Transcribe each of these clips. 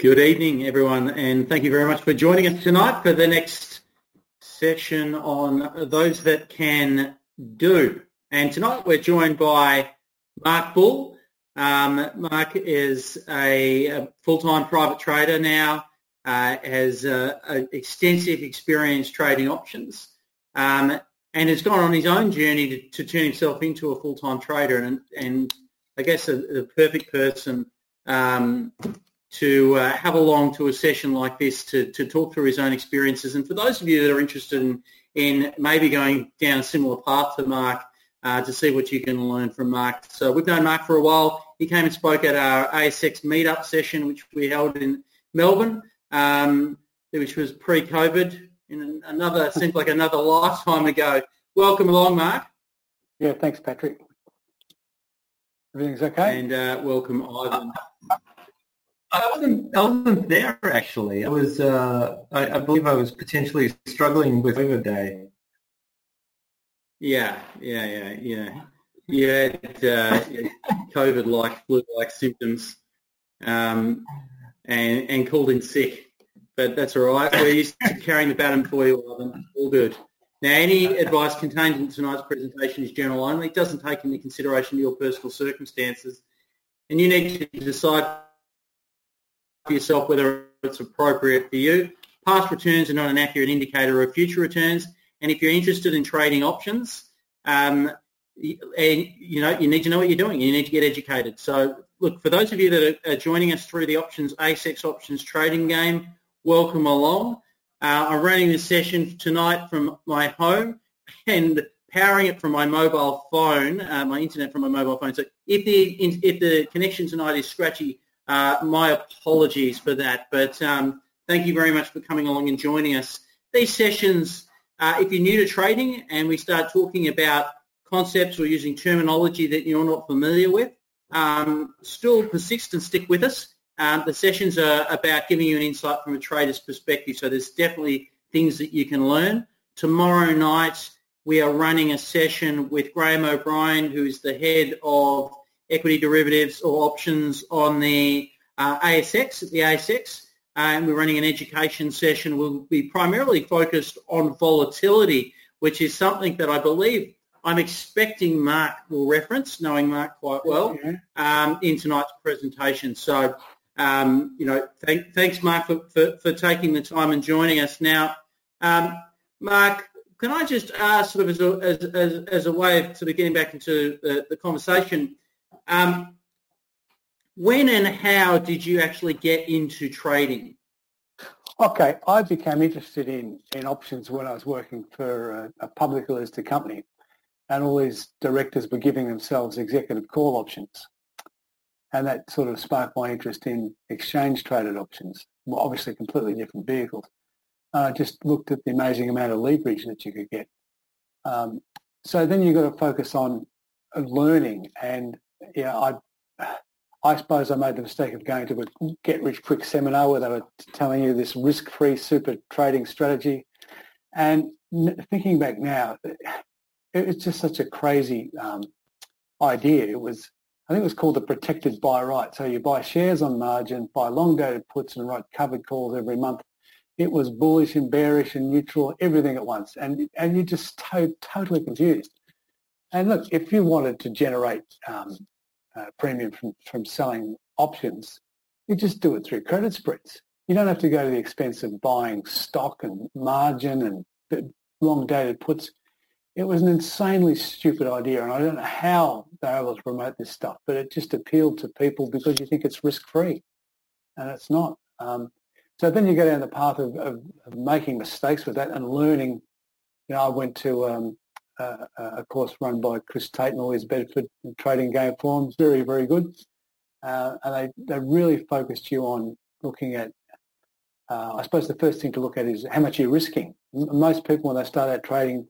Good evening, everyone, and thank you very much for joining us tonight for the next session on those that can do. And tonight we're joined by Mark Bull. Um, Mark is a, a, full-time private trader now, uh, has uh, extensive experience trading options, um, and has gone on his own journey to, to turn himself into a full-time trader. And, and I guess a, the perfect person um, to uh, have along to a session like this to, to talk through his own experiences. And for those of you that are interested in, in maybe going down a similar path to Mark, uh, to see what you can learn from Mark. So we've known Mark for a while. He came and spoke at our ASX meetup session, which we held in Melbourne, um, which was pre-COVID, in another seems like another lifetime ago. Welcome along, Mark. Yeah, thanks, Patrick. Everything's okay. And uh, welcome, Ivan. I wasn't. I wasn't there actually. I was. Uh, I, I, believe I was potentially struggling with COVID day. Yeah, yeah, yeah, yeah. Yeah, uh, COVID-like flu-like symptoms, um, and and called in sick. But that's all right. We're used to carrying the baton for you, Ivan. All good. Now, any advice contained in tonight's presentation is general only. It doesn't take into consideration your personal circumstances, and you need to decide for yourself whether it's appropriate for you. Past returns are not an accurate indicator of future returns. And if you're interested in trading options, um, and you know you need to know what you're doing. You need to get educated. So look, for those of you that are, joining us through the options ASX options trading game, welcome along. Uh, I'm running this session tonight from my home and powering it from my mobile phone, uh, my internet from my mobile phone. So if the if the connection tonight is scratchy, uh, my apologies for that, but um, thank you very much for coming along and joining us. These sessions, uh, if you're new to trading and we start talking about concepts or using terminology that you're not familiar with, um, still persist and stick with us. Um, the sessions are about giving you an insight from a trader's perspective, so there's definitely things that you can learn. Tomorrow night, we are running a session with Graham O'Brien, who is the head of equity derivatives or options on the uh, ASX, the ASX. And we're running an education session. We'll be primarily focused on volatility, which is something that I believe I'm expecting Mark will reference, knowing Mark quite well, um, in tonight's presentation. So, um, you know, thank, thanks, Mark, for, for, for, taking the time and joining us. Now, um, Mark, can I just ask, sort of as a, as, as, as a way of sort of getting back into the, the conversation, um, when and how did you actually get into trading? Okay, I became interested in, in options when I was working for a, a listed company and all these directors were giving themselves executive call options. And that sort of sparked my interest in exchange traded options, well, obviously completely different vehicles. I just looked at the amazing amount of leverage that you could get. Um, so then you've got to focus on learning and yeah, I, I suppose I made the mistake of going to a get rich quick seminar where they were telling you this risk-free super trading strategy. And thinking back now, it it's just such a crazy um, idea. It was, I think it was called the protected buy right. So you buy shares on margin, buy long dated puts and write covered calls every month. It was bullish and bearish and neutral, everything at once. And, and you're just to- totally confused. And look, if you wanted to generate um, uh, premium from, from selling options, you just do it through credit spreads. You don't have to go to the expense of buying stock and margin and long dated puts. It was an insanely stupid idea, and I don't know how they're able to promote this stuff, but it just appealed to people because you think it's risk-free, and it's not. Um, so then you go down the path of, of, of, making mistakes with that and learning. You know, I went to um, uh, a course run by Chris Tate and all his Bedford trading game forums. Very, very good. Uh, and they, they really focused you on looking at, uh, I suppose the first thing to look at is how much you're risking. Most people, when they start out trading,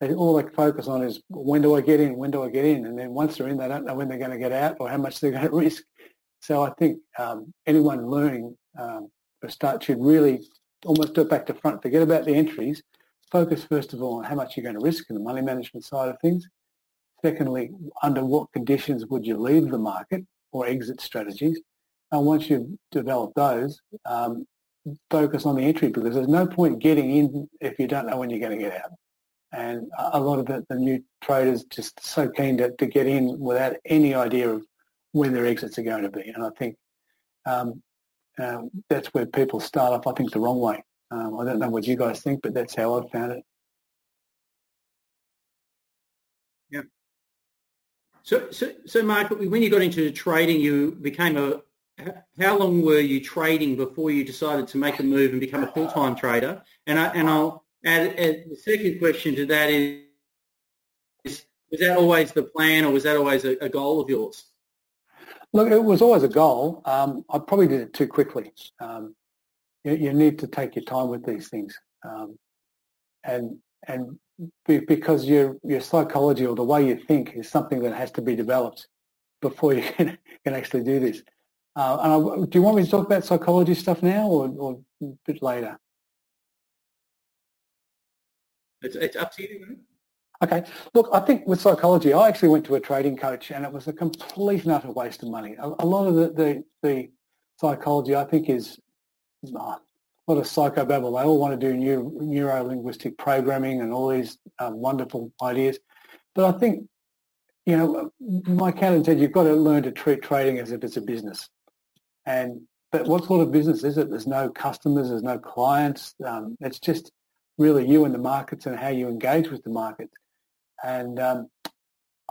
they, all they focus on is when do I get in, when do I get in? And then once they're in, they don't know when they're going to get out or how much they're going to risk. So I think um, anyone learning um, start should really almost do it back to front. Forget about the entries focus first of all on how much you're going to risk in the money management side of things. Secondly, under what conditions would you leave the market or exit strategies? And once you've developed those, um, focus on the entry because there's no point getting in if you don't know when you're going to get out. And a lot of the, the new traders just so keen to, to get in without any idea of when their exits are going to be. And I think um, uh, that's where people start off, I think, the wrong way. Um, I don't know what you guys think, but that's how I've found it. Yeah. So, so, so Mark, when you got into trading, you became a. How long were you trading before you decided to make a move and become a full-time trader? And I, and I'll add, add the second question to that is, was that always the plan, or was that always a, a goal of yours? Look, it was always a goal. Um, I probably did it too quickly. Um, you, you, need to take your time with these things, um, and and be, because your your psychology or the way you think is something that has to be developed before you can, can actually do this. Uh, and I, do you want me to talk about psychology stuff now, or, or a bit later? It's, it's up to you. Okay. Look, I think with psychology, I actually went to a trading coach and it was a complete and utter waste of money. A, a lot of the, the, the, psychology, I think, is uh, a lot of psychobabble. They all want to do new, neuro-linguistic programming and all these um, wonderful ideas. But I think, you know, my accountant said you've got to learn to treat trading as if it's a business. And but what sort of business is it? There's no customers, there's no clients. Um, it's just really you and the markets and how you engage with the market. And um,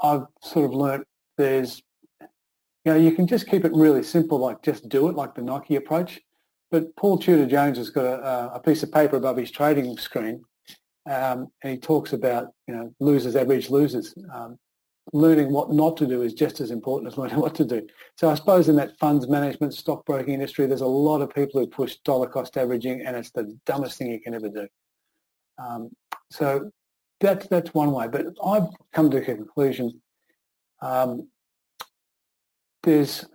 I've sort of learnt there's, you know, you can just keep it really simple, like just do it, like the Nike approach. But Paul Tudor Jones has got a, a piece of paper above his trading screen, um, and he talks about, you know, losers average losers. Um, learning what not to do is just as important as learning what to do. So I suppose in that funds management, stockbroking industry, there's a lot of people who push dollar cost averaging, and it's the dumbest thing you can ever do. Um, so that's that's one way. But I've come to a conclusion. Um, there's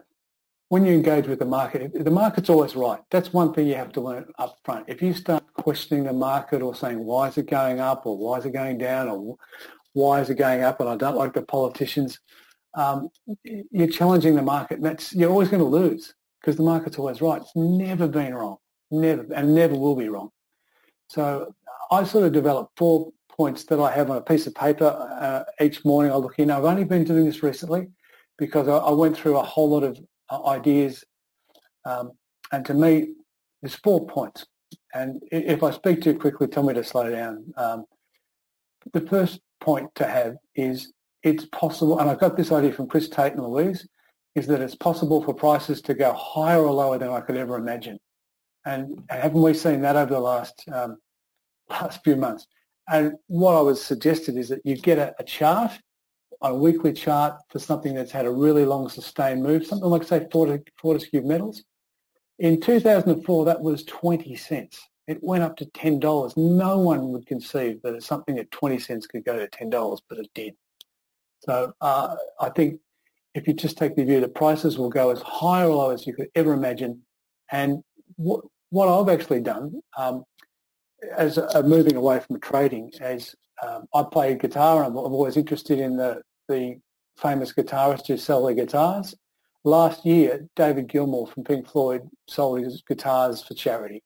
when you engage with the market, the market's always right. That's one thing you have to learn up front. If you start questioning the market or saying why is it going up or why is it going down or why is it going up and I don't like the politicians, um, you're challenging the market. That's you're always going to lose because the market's always right. It's never been wrong, never, and never will be wrong. So I sort of developed four points that I have on a piece of paper uh, each morning. I look in. I've only been doing this recently because I, I went through a whole lot of uh, ideas, um, and to me, there's four points. And if I speak too quickly, tell me to slow down. Um, the first point to have is it's possible, and I got this idea from Chris Tate and Louise, is that it's possible for prices to go higher or lower than I could ever imagine. And haven't we seen that over the last um, last few months? And what I was suggested is that you get a, a chart, a weekly chart for something that's had a really long sustained move, something like say Fortescue Metals. In 2004, that was 20 cents. It went up to $10. No one would conceive that something at 20 cents could go to $10, but it did. So uh, I think if you just take the view that prices will go as high or low as you could ever imagine, and what, what I've actually done, um, as a, moving away from trading, as um, I play guitar, I'm, I'm always interested in the, the famous guitarists who sell their guitars. Last year, David Gilmour from Pink Floyd sold his guitars for charity.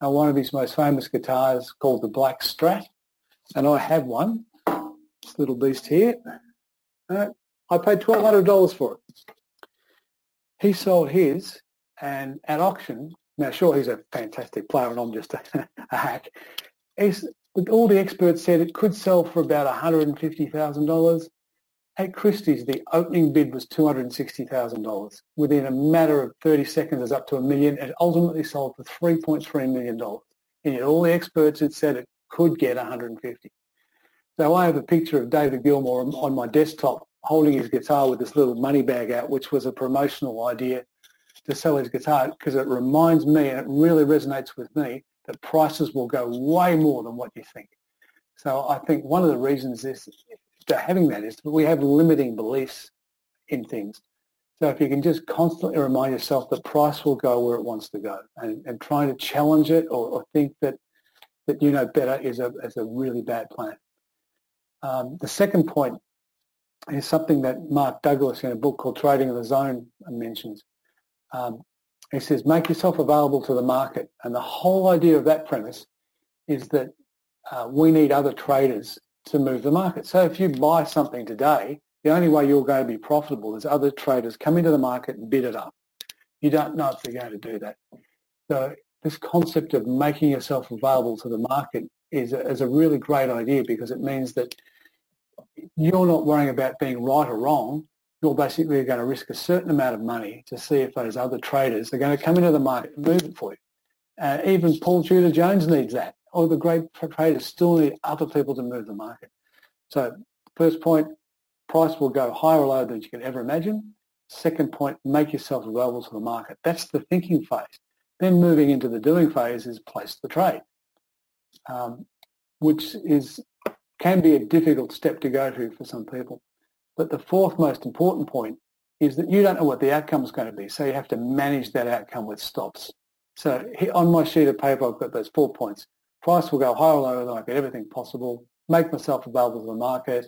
And one of his most famous guitars called the Black Strat, and I have one, this little beast here. Uh, I paid $1,200 for it. He sold his, and at auction, now, sure, he's a fantastic player, and I'm just a, a hack. All the experts said it could sell for about $150,000. At Christie's, the opening bid was $260,000. Within a matter of 30 seconds, it's up to a million. It ultimately sold for $3.3 million. And yet all the experts had said it could get 150. So I have a picture of David Gilmour on my desktop holding his guitar with this little money bag out, which was a promotional idea to sell his guitar because it reminds me and it really resonates with me that prices will go way more than what you think. So I think one of the reasons is to having that is we have limiting beliefs in things. So if you can just constantly remind yourself the price will go where it wants to go and, and trying to challenge it or, or think that, that you know better is a, is a really bad plan. Um, the second point is something that Mark Douglas in a book called Trading in the Zone mentions. Um, He says, make yourself available to the market. And the whole idea of that premise is that uh, we need other traders to move the market. So if you buy something today, the only way you're going to be profitable is other traders come into the market and bid it up. You don't know if they're going to do that. So this concept of making yourself available to the market is a, is a really great idea because it means that you're not worrying about being right or wrong. You're basically going to risk a certain amount of money to see if those other traders are going to come into the market and move it for you. Uh, even Paul Tudor Jones needs that. All the great traders still need other people to move the market. So first point, price will go higher or lower than you can ever imagine. Second point, make yourself available to the market. That's the thinking phase. Then moving into the doing phase is place the trade, um, which is can be a difficult step to go through for some people. But the fourth most important point is that you don't know what the outcome is going to be, so you have to manage that outcome with stops. So on my sheet of paper, I've got those four points. Price will go higher or lower than I get everything possible. Make myself available to the market.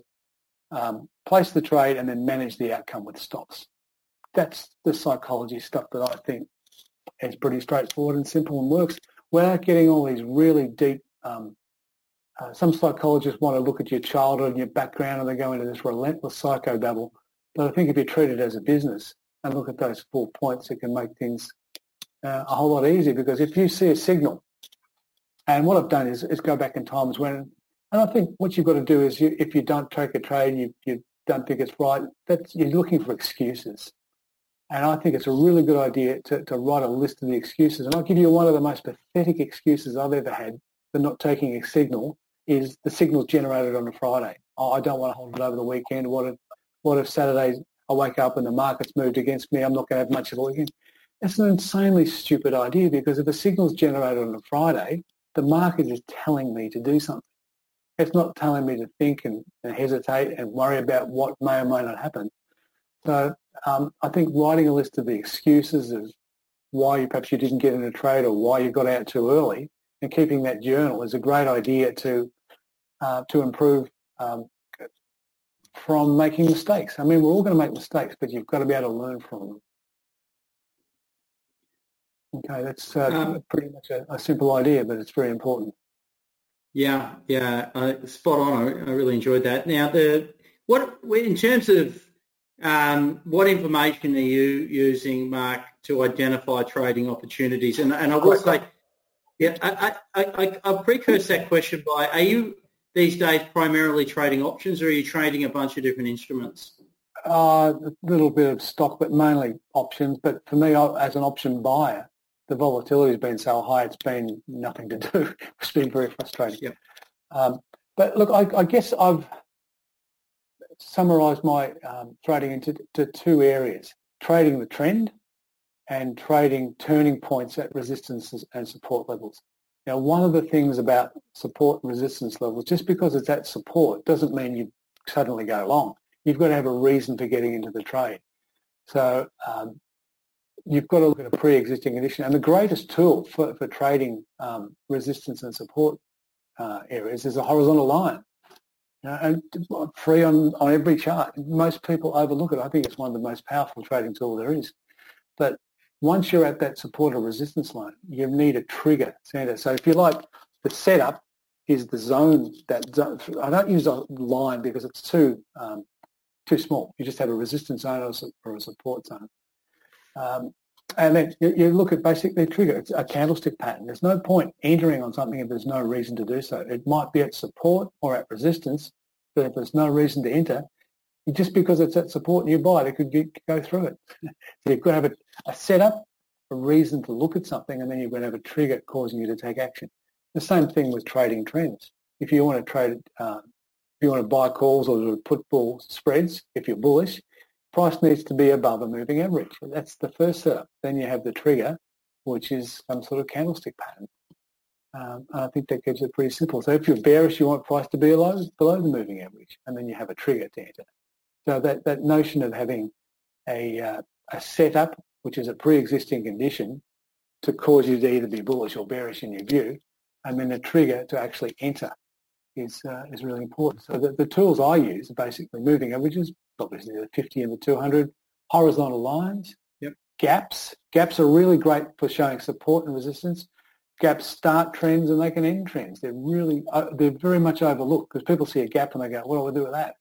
Um, place the trade and then manage the outcome with stops. That's the psychology stuff that I think is pretty straightforward and simple and works without getting all these really deep um, uh, some psychologists want to look at your childhood and your background and they go into this relentless psychobabble. But I think if you treat it as a business and look at those four points, it can make things uh, a whole lot easier because if you see a signal, and what I've done is, is go back in times when, and I think what you've got to do is you, if you don't take a trade, you, you don't think it's right, that's, you're looking for excuses. And I think it's a really good idea to, to write a list of the excuses. And I'll give you one of the most pathetic excuses I've ever had for not taking a signal is the signal's generated on a Friday. Oh, I don't want to hold it over the weekend. What if, what if Saturday I wake up and the market's moved against me? I'm not going to have much of a weekend. It's an insanely stupid idea because if a signal's generated on a Friday, the market is telling me to do something. It's not telling me to think and, and hesitate and worry about what may or may not happen. So um, I think writing a list of the excuses of why you, perhaps you didn't get in a trade or why you got out too early and keeping that journal is a great idea to uh, to improve um, from making mistakes. I mean, we're all going to make mistakes, but you've got to be able to learn from them. Okay, that's uh, um, pretty much a, a, simple idea, but it's very important. Yeah, yeah, uh, spot on. I, I, really enjoyed that. Now, the what in terms of um, what information are you using, Mark, to identify trading opportunities? And, and I will say, yeah, I, I, I, I'll precursor that question by, are you these days primarily trading options or are you trading a bunch of different instruments? Uh, a little bit of stock, but mainly options. But for me, as an option buyer, the volatility has been so high, it's been nothing to do. it's been very frustrating. Yep. Um, but look, I, I, guess I've summarised my um, trading into to two areas: trading the trend and trading turning points at resistances and support levels. Now, one of the things about support and resistance levels, just because it's at support doesn't mean you suddenly go long. You've got to have a reason for getting into the trade. So um, you've got to look at a pre-existing condition. And the greatest tool for, for trading um, resistance and support uh, areas is a horizontal line. You know, and free on, on every chart. Most people overlook it. I think it's one of the most powerful trading tools there is. But once you're at that support or resistance line, you need a trigger center. So if you like, the setup is the zone that zone. I don't use a line because it's too um, too small. You just have a resistance zone or a support zone. Um, and then you, you, look at basically trigger. It's a candlestick pattern. There's no point entering on something if there's no reason to do so. It might be at support or at resistance, but if there's no reason to enter, just because it's at support nearby, they could get, go through it. so you've got to have a, a setup, a reason to look at something, and then you've got to have a trigger causing you to take action. The same thing with trading trends. If you want to trade, uh, if you want to buy calls or put bull spreads, if you're bullish, price needs to be above a moving average. That's the first setup. Then you have the trigger, which is some sort of candlestick pattern. Um, I think that gives it pretty simple. So if you're bearish, you want price to be below, below the moving average, and then you have a trigger to enter. So that, that notion of having a, uh, a setup, which is a pre-existing condition, to cause you to either be bullish or bearish in your view, and then a trigger to actually enter is uh, is really important. So the, the tools I use are basically moving averages, obviously the 50 and the 200, horizontal lines, yep. gaps. Gaps are really great for showing support and resistance. Gaps start trends and they can end trends. They're really, uh, they're very much overlooked because people see a gap and they go, what do I do with that?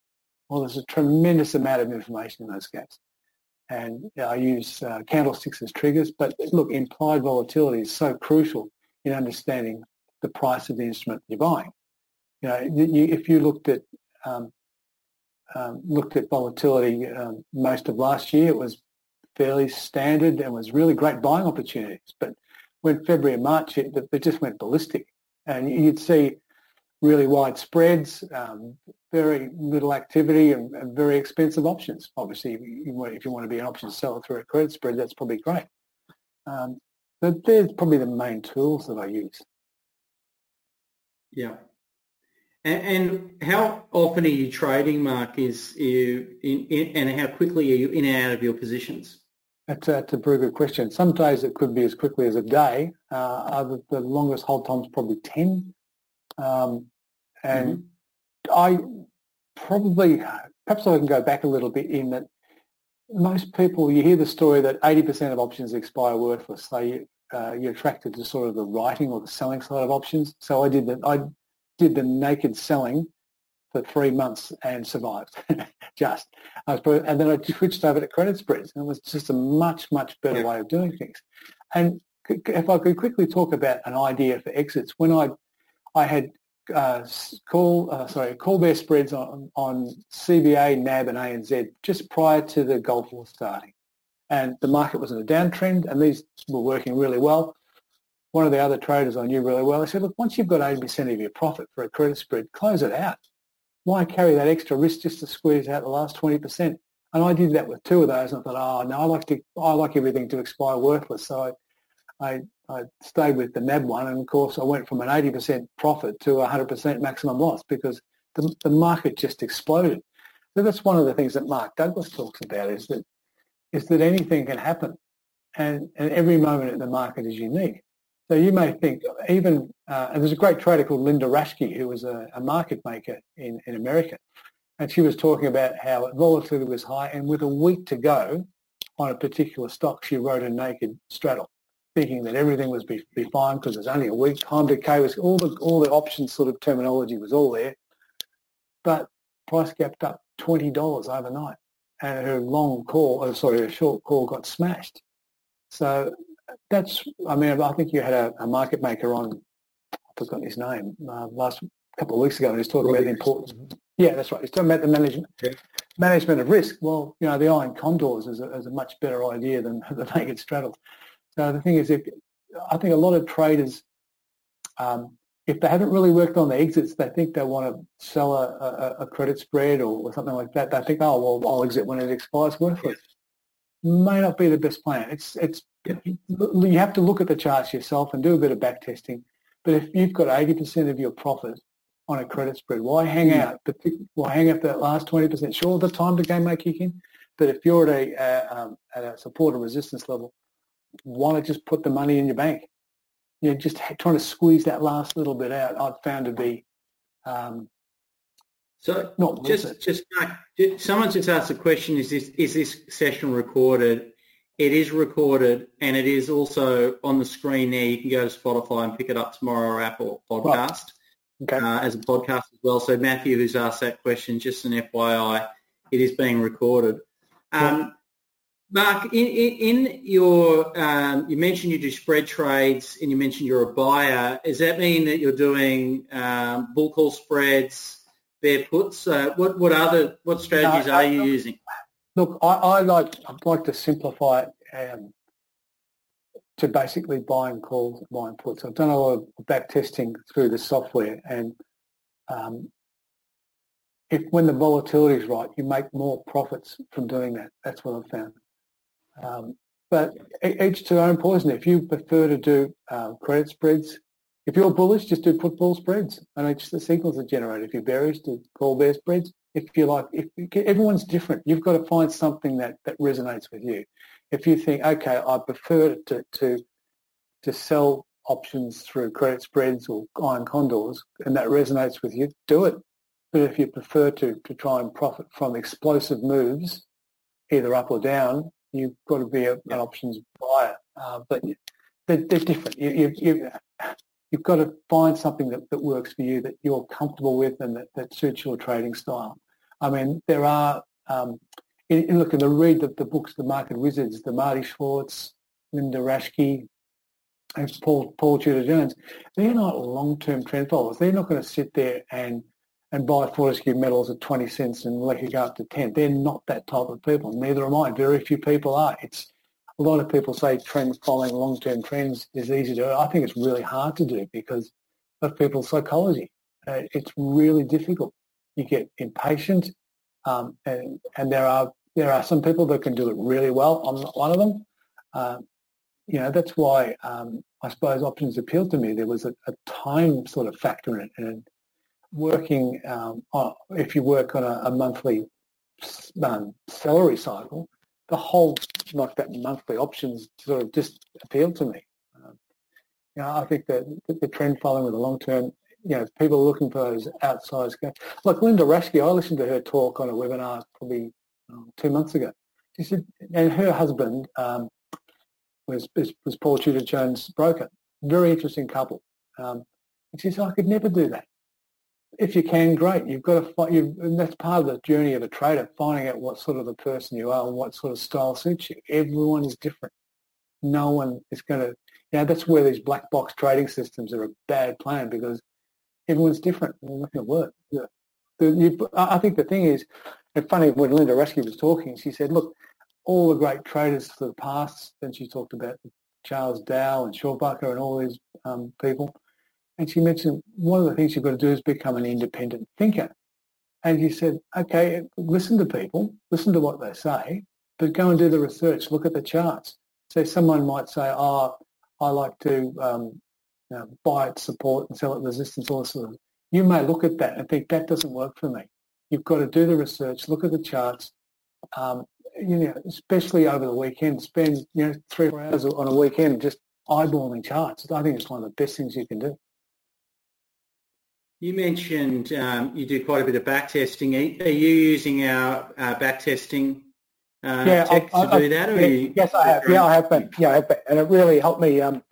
Well, there's a tremendous amount of information in those gaps. And I use uh, candlesticks as triggers, but look, implied volatility is so crucial in understanding the price of the instrument you're buying. You know, you, if you looked at um, um, looked at volatility um, most of last year, it was fairly standard and was really great buying opportunities. But when February and March it, just went ballistic. And you'd see really wide spreads, um, very little activity and, and, very expensive options. Obviously, if you, want, if you, want, to be an option seller through a credit spread, that's probably great. Um, but they're probably the main tools that I use. Yeah. And, and how often are you trading, Mark? Is you in, in, and how quickly are you in and out of your positions? That's, that's a very good question. Some days it could be as quickly as a day. Uh, other, the longest hold time is probably 10. Um, and mm-hmm. I probably, perhaps I can go back a little bit in that most people, you hear the story that 80% of options expire worthless. So you, uh, you're attracted to sort of the writing or the selling side of options. So I did that. I did the naked selling for three months and survived. just, I was, and then I switched over to credit spreads, and it was just a much much better yeah. way of doing things. And if I could quickly talk about an idea for exits, when I I had uh, call uh, sorry call bear spreads on on CBA, NAB, and ANZ just prior to the Gulf War starting, and the market was in a downtrend, and these were working really well one of the other traders I knew really well, I said, look, once you've got 80% of your profit for a credit spread, close it out. Why carry that extra risk just to squeeze out the last 20%? And I did that with two of those. And I thought, oh, no, I like to, I like everything to expire worthless. So I, I, I stayed with the NAB one. And of course, I went from an 80% profit to 100% maximum loss because the, the market just exploded. So that's one of the things that Mark Douglas talks about is that, is that anything can happen. And, and every moment in the market is unique. So you may think even, uh, and there's a great trader called Linda Raschke who was a, a, market maker in, in America. And she was talking about how volatility was high and with a week to go on a particular stock, she wrote a naked straddle, thinking that everything was be, be fine because there's only a week. Time decay was, all the, all the options sort of terminology was all there. But price gapped up $20 overnight and her long call, oh, sorry, her short call got smashed. So that's, I mean, I think you had a, a market maker on, I forgot his name, uh, last couple of weeks ago, and he's talking about the importance. Yeah, that's right. He's talking about the management management of risk. Well, you know, the iron condors is a, is a much better idea than the naked straddle. So the thing is, if I think a lot of traders, um, if they haven't really worked on the exits, they think they want to sell a, a, a credit spread or, or, something like that. They think, oh, well, I'll exit when it expires worthless. May not be the best plan. It's it's you have to look at the charts yourself and do a bit of back testing. But if you've got 80% of your profit on a credit spread, why hang mm. out? Why hang out that last 20%? Sure, the time decay may kick in, but if you're at a, uh, um, at a support or resistance level, why not just put the money in your bank? You know, just trying to squeeze that last little bit out, I've found to be um, so not just just someone just asked a question: Is this is this session recorded? It is recorded and it is also on the screen there. You can go to Spotify and pick it up tomorrow or Apple podcast okay. uh, as a podcast as well. So Matthew, who's asked that question, just an FYI, it is being recorded. Um, Mark, in, in, in your, um, you mentioned you do spread trades and you mentioned you're a buyer. Does that mean that you're doing um, bull call spreads, bear puts? Uh, what, what other, what strategies no, are you using? Look, I, I like I'd like to simplify it um, to basically buying calls, buying puts. I've done a lot of back testing through the software, and um, if when the volatility is right, you make more profits from doing that. That's what I've found. Um, but each to their own poison. If you prefer to do uh, credit spreads, if you're bullish, just do put bull spreads, and it's the signals are generated. If you're bearish, do call bear spreads if you like, if everyone's different, you've got to find something that, that resonates with you. If you think, okay, I prefer to, to, to sell options through credit spreads or iron condors and that resonates with you, do it. But if you prefer to, to try and profit from explosive moves, either up or down, You've got to be a, an options buyer. Uh, but they're, they're different. You, you, you, you've got to find something that, that works for you, that you're comfortable with and that, that suits your trading style. I mean, there are, um, in, in look, in the read the, the books, The Market Wizards, the Marty Schwartz, Linda Raschke, and Paul, Paul Tudor Jones, they're not long-term trend followers. They're not going to sit there and and buy Fortescue metals at 20 cents and let it go up to 10. They're not that type of people. Neither am I. Very few people are. It's a lot of people say trend following long-term trends is easy to do. I think it's really hard to do because of people's psychology. Uh, it's really difficult. You get impatient, um, and, and there are there are some people that can do it really well. I'm not one of them. Uh, you know, that's why um, I suppose options appealed to me. There was a, a time sort of factor in it, and working, um, on, if you work on a, a monthly um, salary cycle, the whole like that monthly options sort of just appealed to me. Um, you know, I think that the trend following with the long term, you know, people are looking for those outsized gains. Like Linda Raschke, I listened to her talk on a webinar probably um, two months ago. She said, and her husband um, was, was Paul Tudor Jones' broker. Very interesting couple. Um, and she said, I could never do that if you can, great. You've got to find, you and that's part of the journey of a trader, finding out what sort of a person you are and what sort of style suits you. Everyone is different. No one is going to, you know, that's where these black box trading systems are a bad plan because everyone's different. They're not going to work. The, you, I think the thing is, it's funny when Linda Raschke was talking, she said, look, all the great traders for the past, and she talked about Charles Dow and Schabacker and all these um, people, and she mentioned one of the things you've got to do is become an independent thinker. And he said, okay, listen to people, listen to what they say, but go and do the research, look at the charts. So someone might say, oh, I like to um, you know, buy at support and sell at resistance, all sort of. You may look at that and think that doesn't work for me. You've got to do the research, look at the charts, um, you know, especially over the weekend, spend you know three or four hours on a weekend just eyeballing charts. I think it's one of the best things you can do. You mentioned um, you do quite a bit of back testing. Are you using our uh, back testing uh, yeah, tech I, to I, do that? Or yeah, yes, I have. Yeah, I have been. Yeah, I have been. and it really helped me. Um,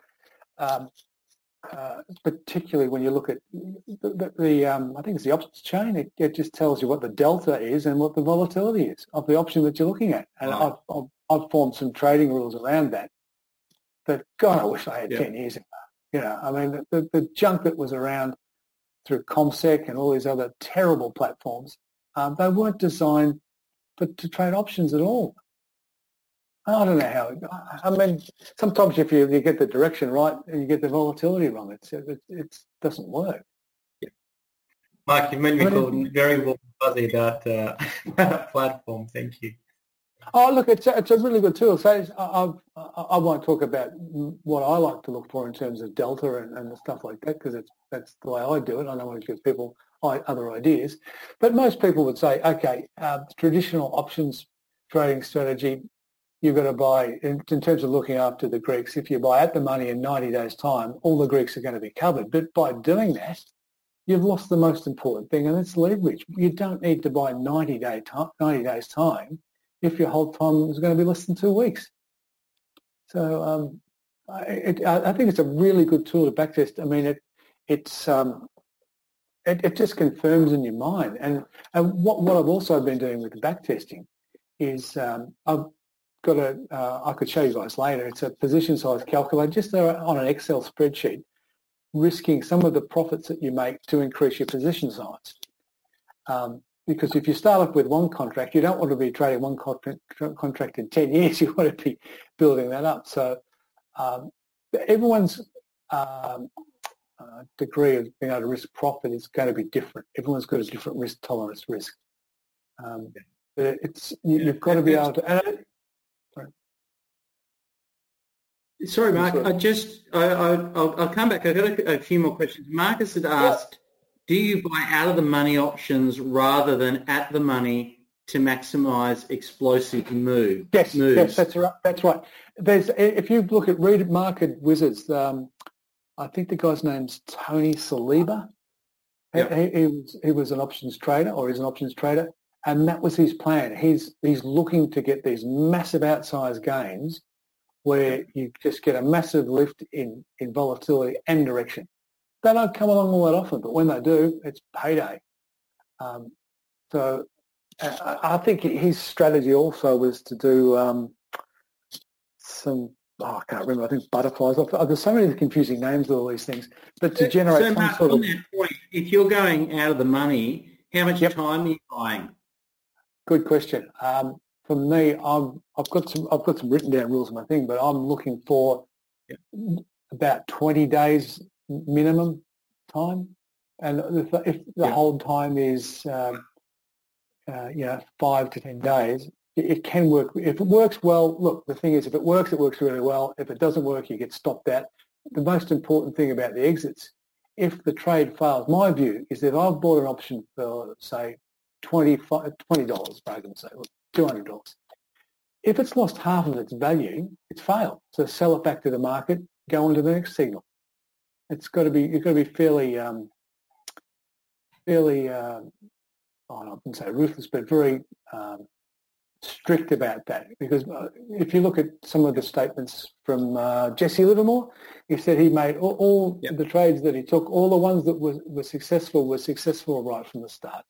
um, uh, particularly when you look at the, the, the um, I think it's the options chain. It, it, just tells you what the delta is and what the volatility is of the option that you're looking at. And I've, I've, I've, formed some trading rules around that. But God, I wish I had ten years ago. You know, I mean, the, the junk that was around through CommSec and all these other terrible platforms, um, they weren't designed for, to trade options at all. I don't know how. I mean, sometimes if you, you get the direction right, and you get the volatility wrong. It's, it, it doesn't work. Yeah. Mark, you made me feel very warm fuzzy about uh, platform. Thank you. Oh, look, it's a, it's a really good tool. So I, I, I won't talk about what I like to look for in terms of delta and, and stuff like that because it's that's the way I do it. I don't want to give people other ideas, but most people would say, okay, uh, traditional options trading strategy, you've got to buy in, in, terms of looking after the Greeks. If you buy at the money in 90 days' time, all the Greeks are going to be covered. But by doing that, you've lost the most important thing, and it's leverage. You don't need to buy 90 day time, 90 days time if your hold time is going to be less than two weeks. So um, I, it, I, think it's a really good tool to backtest. I mean, it, it's um, it, it, just confirms in your mind. And, and what, what I've also been doing with the backtesting is um, I've got a, uh, I could show you guys later, it's a position size calculator just on an Excel spreadsheet, risking some of the profits that you make to increase your position size. Um, because if you start off with one contract, you don't want to be trading one contract, contract in 10 years. You want to be building that up. So um, everyone's um, uh, degree of being able to risk profit is going to be different. Everyone's got a different risk tolerance risk. Um, it's you, have got to be able to. And sorry. Sorry, Mark. I just I, I will I'll come back. I've got a, a, few more questions. Marcus had asked do you buy out of the money options rather than at the money to maximize explosive move? Yes, moves? yes, that's right. That's right. There's if you look at read market wizards, um, I think the guy's name's Tony Saliba. Yep. He, he, was, he was an options trader, or is an options trader, And that was his plan. He's, he's looking to get these massive outsized gains where you just get a massive lift in, in volatility and direction. They don't come along all that often, but when they do, it's payday. Um, so uh, I think his strategy also was to do um, some oh, I can't remember. I think butterflies. There's so many confusing names of all these things. But to generate so, some Mark, sort of point, if you're going out of the money, how much yep. time are you buying? Good question. Um, for me, I'm, I've got some I've got some written down rules in my thing, but I'm looking for yep. about 20 days minimum time, and if, if the yep. hold time is um, uh, you know five to 10 days, it can work. If it works well, look, the thing is, if it works, it works really well. If it doesn't work, you get stopped out. The most important thing about the exits, if the trade fails, my view is that I've bought an option for, say, $20, $20 for argument's sake, $200. If it's lost half of its value, it's failed. So sell it back to the market, go on to the next signal. It's got to be, you've got to be fairly, um, fairly, uh, oh, I wouldn't say ruthless, but very um, strict about that because uh, if you look at some of the statements from uh, Jesse Livermore, he said he made all, all yep. the trades that he took, all the ones that were, were successful were successful right from the start.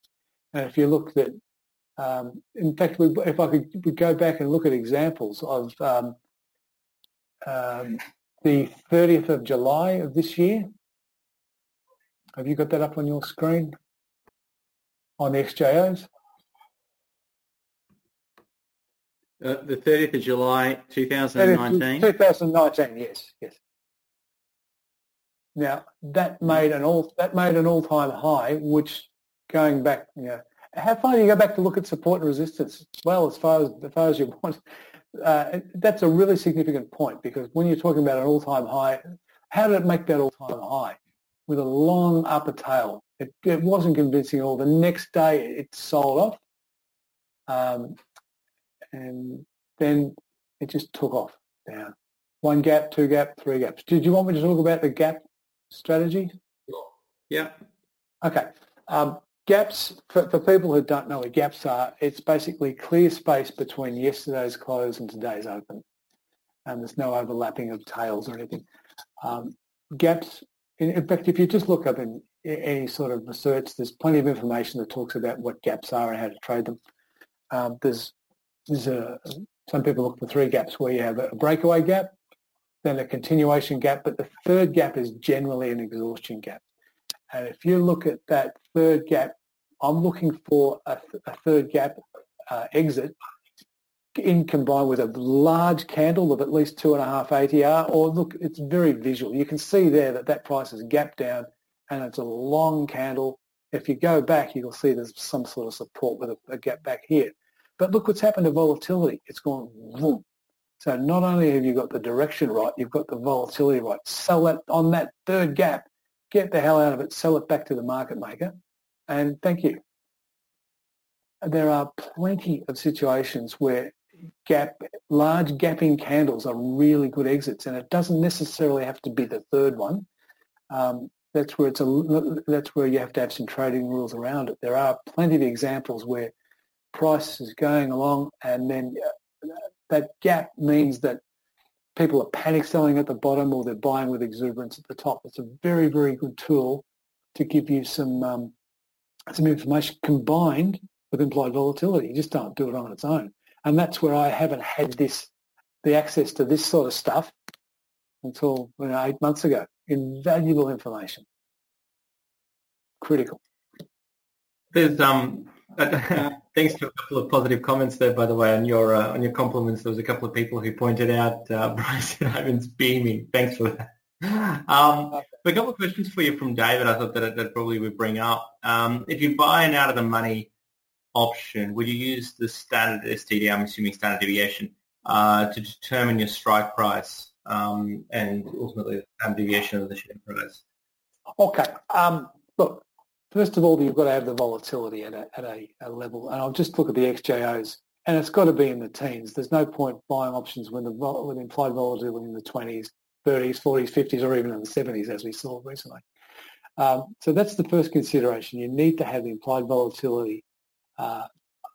And if you look at, um, in fact, we, if I could go back and look at examples of um, um, the 30th of July of this year, have you got that up on your screen on the XJOs? Uh, the 30th of July 2019? 2019, yes, yes. Now that made an all that made an all-time high, which going back, you know, how far do you go back to look at support and resistance? Well, as far as as far as you want, uh, that's a really significant point because when you're talking about an all-time high, how did it make that all-time high? With a long upper tail, it, it wasn't convincing at all. The next day, it sold off. Um, and then it just took off down. One gap, two gap, three gaps. Did you want me to talk about the gap strategy? Yeah. Okay. Um, gaps, for, for, people who don't know what gaps are, it's basically clear space between yesterday's close and today's open. And there's no overlapping of tails or anything. Um, gaps, in, in, fact, if you just look up in any sort of research, there's plenty of information that talks about what gaps are and how to trade them. Um, there's there's a, some people look for three gaps where you have a breakaway gap, then a continuation gap, but the third gap is generally an exhaustion gap. And if you look at that third gap, I'm looking for a, a third gap uh, exit in combined with a large candle of at least two and a half ATR, or look, it's very visual. You can see there that that price is gap down and it's a long candle. If you go back, you'll see there's some sort of support with a, a gap back here. But look what's happened to volatility. It's gone boom. So not only have you got the direction right, you've got the volatility right. Sell it on that third gap. Get the hell out of it. Sell it back to the market maker. And thank you. There are plenty of situations where gap, large gapping candles are really good exits, and it doesn't necessarily have to be the third one. Um, that's where it's a, that's where you have to have some trading rules around it. There are plenty of examples where price is going along and then uh, that gap means that people are panic selling at the bottom or they're buying with exuberance at the top. It's a very, very good tool to give you some um, some information combined with implied volatility. You just don't do it on its own. And that's where I haven't had this, the access to this sort of stuff until you know, eight months ago. Invaluable information. Critical. There's um Thanks to a couple of positive comments there, by the way, on your uh, on your compliments. There was a couple of people who pointed out uh, Bryce Ivan's beaming. Thanks for that. Um, a couple of questions for you from David. I thought that that probably would bring up. Um, if you buy an out of the money option, would you use the standard STD? I'm assuming standard deviation uh, to determine your strike price um, and ultimately the standard deviation of the share price. Okay. Um, look, First of all, you've got to have the volatility at a, at a, a level. And I'll just look at the XJOs. And it's got to be in the teens. There's no point buying options when the, when implied volatility in the 20s, 30s, 40s, 50s, or even in the 70s, as we saw recently. Um, so that's the first consideration. You need to have the implied volatility uh,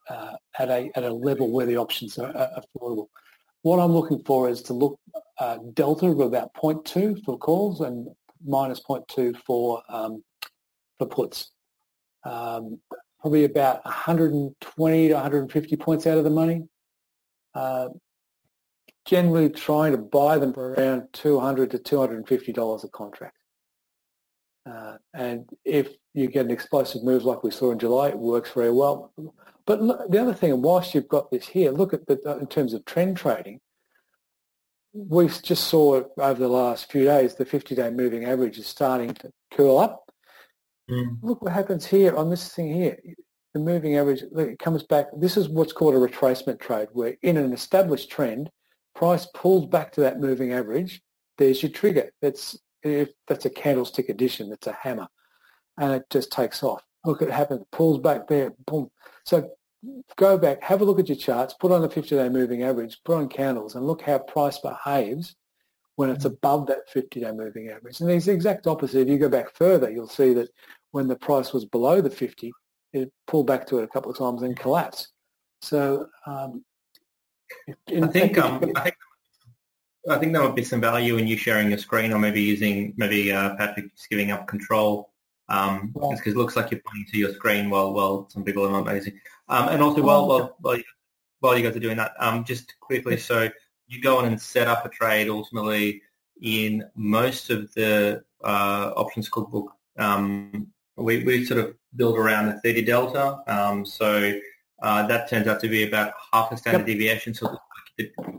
uh, at a at a level where the options are, are affordable. What I'm looking for is to look uh, delta of about 0.2 for calls and minus 0.2 for um, for puts. Um, probably about 120 to 150 points out of the money. Uh, generally trying to buy them for around 200 to 250 dollars a contract. Uh, and if you get an explosive move like we saw in July, it works very well. But look, the other thing, whilst you've got this here, look at the, uh, in terms of trend trading, we just saw over the last few days the 50-day moving average is starting to curl up. Mm. Look what happens here on this thing here. The moving average look, it comes back. This is what's called a retracement trade, where in an established trend, price pulls back to that moving average. There's your trigger. That's if that's a candlestick addition. That's a hammer, and it just takes off. Look, it happens. Pulls back there. Boom. So go back, have a look at your charts, put on the 50-day moving average, put on candles, and look how price behaves when it's above that 50-day moving average. And it's the exact opposite. If you go back further, you'll see that when the price was below the 50, it pulled back to it a couple of times and collapsed. So um, I think um, I think I think there might be some value in you sharing your screen, or maybe using maybe uh, Patrick just giving up control um, because it looks like you're pointing to your screen while while some people are not noticing. Um, and also, while while while you, while you guys are doing that, um, just quickly, so you go on and set up a trade ultimately in most of the uh, options cookbook. Um, we, we sort of build around the 30 delta. Um, so uh, that turns out to be about half a standard yep. deviation. So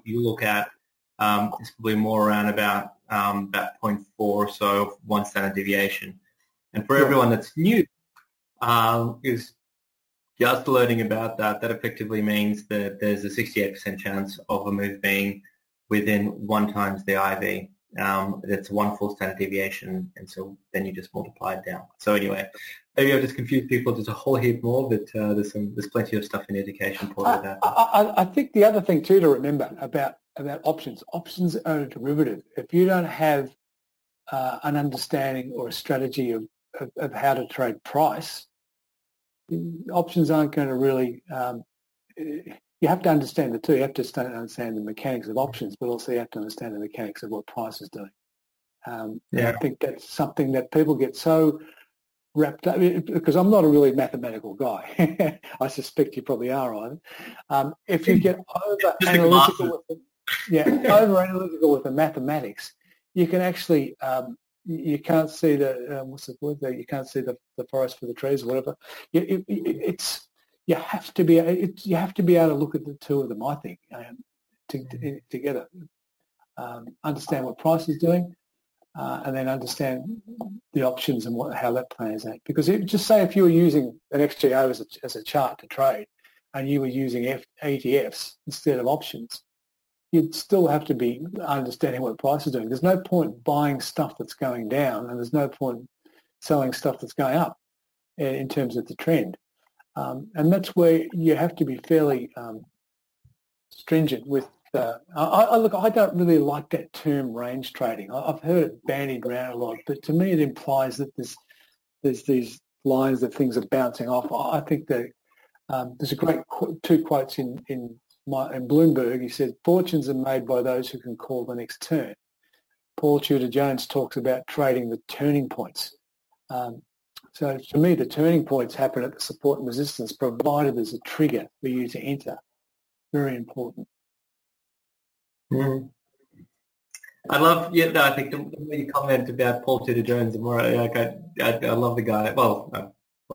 you look at um, it's probably more around about um, about 0.4 or so one standard deviation. And for everyone that's new, um, is just learning about that, that effectively means that there's a 68% chance of a move being within one times the IV. Um, that's one full standard deviation, and so then you just multiply it down. So anyway, maybe I've just confused people There's a whole heap more, but uh, there's some there's plenty of stuff in education that. I, I, think the other thing too to remember about about options, options are a derivative. If you don't have uh, an understanding or a strategy of, of, of, how to trade price, options aren't going to really. Um, you have to understand the two. You have to understand the mechanics of options, but also you have to understand the mechanics of what price is doing. Um, yeah. I think that's something that people get so wrapped up because I'm not a really mathematical guy. I suspect you probably are, Ivan. Um, if you get over analytical, with the, yeah, over analytical with the mathematics, you can actually um, you can't see the um, what's the word there? You can't see the, the forest for the trees or whatever. You, it, it's you have to be it, you have to be able to look at the two of them. I think um, to, to, together, um, understand what price is doing, uh, and then understand the options and what, how that plays out. Because it, just say if you were using an XJO as a, as a chart to trade, and you were using F, ETFs instead of options, you'd still have to be understanding what price is doing. There's no point buying stuff that's going down, and there's no point selling stuff that's going up in terms of the trend. Um, and that's where you have to be fairly um, stringent with. I, I, look, I don't really like that term range trading. I, have heard it bandied around a lot, but to me, it implies that there's there's these lines that things are bouncing off. I think that um, there's a great qu- two quotes in in my, in Bloomberg, he said, fortunes are made by those who can call the next turn. Paul Tudor Jones talks about trading the turning points. Um, so for me, the turning points happen at the support and resistance, provided there's a trigger for you to enter. Very important. Mm. I love, yeah, no, I think the, way you comment about Paul Tudor Jones, the more I, I, I love the guy. Well,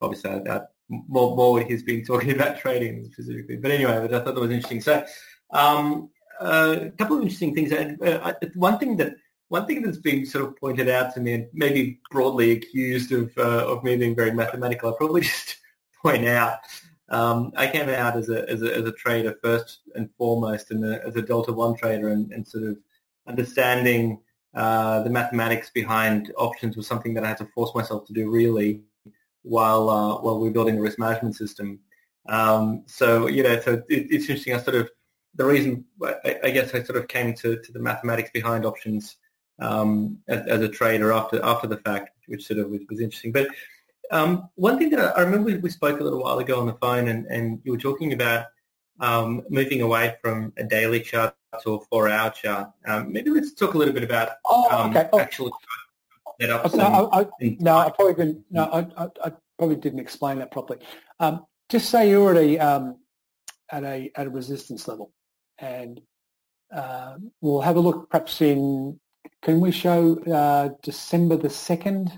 obviously, I, I more, more he's been talking about trading specifically. But anyway, but I thought that was interesting. So um, uh, a couple of interesting things. Uh, one thing that one thing that's been sort of pointed out to me, and maybe broadly accused of uh, of me being very mathematical, I'll probably just point out. Um, I came out as a, as a as a trader first and foremost, and as a Delta One trader, and, and sort of understanding uh, the mathematics behind options was something that I had to force myself to do really while uh, while we're building a risk management system. Um, so you know, so it, it's interesting. I sort of the reason I, I, guess I sort of came to, to the mathematics behind options um, as, as, a trader after after the fact, which sort of was, was interesting. But Um, one thing that I, I remember we spoke a little while ago on the phone, and, and you were talking about um, moving away from a daily chart to a four-hour chart. Um, maybe let's talk a little bit about Oh, um, okay. Oh, actual setups. no, and- I, I, no, I probably didn't. No, I, I, probably didn't explain that properly. Um, just say you're at a um, at a at a resistance level, and uh, we'll have a look. Perhaps in can we show uh, December the second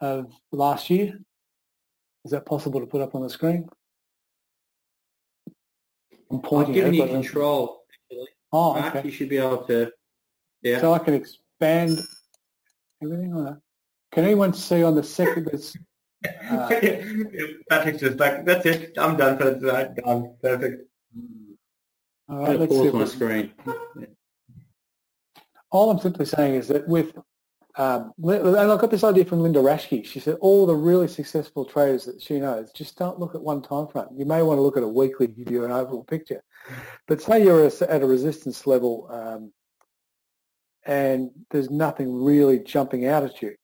of last year? Is that possible to put up on the screen? I'm I've pointing. given it, you control. Actually. Oh, Mark, okay. you should be able to. Yeah. So I can expand everything on that. Can anyone see on the second? That's, uh, Patrick's just like, that's it. I'm done for tonight. Done. Perfect. all I'm right, going to let's see pause if my screen. All I'm simply saying is that with, um, and I got this idea from Linda Raschke. She said all the really successful traders that she knows just don't look at one time frame. You may want to look at a weekly to give you an overall picture. But say you're at a resistance level um, and there's nothing really jumping out at you.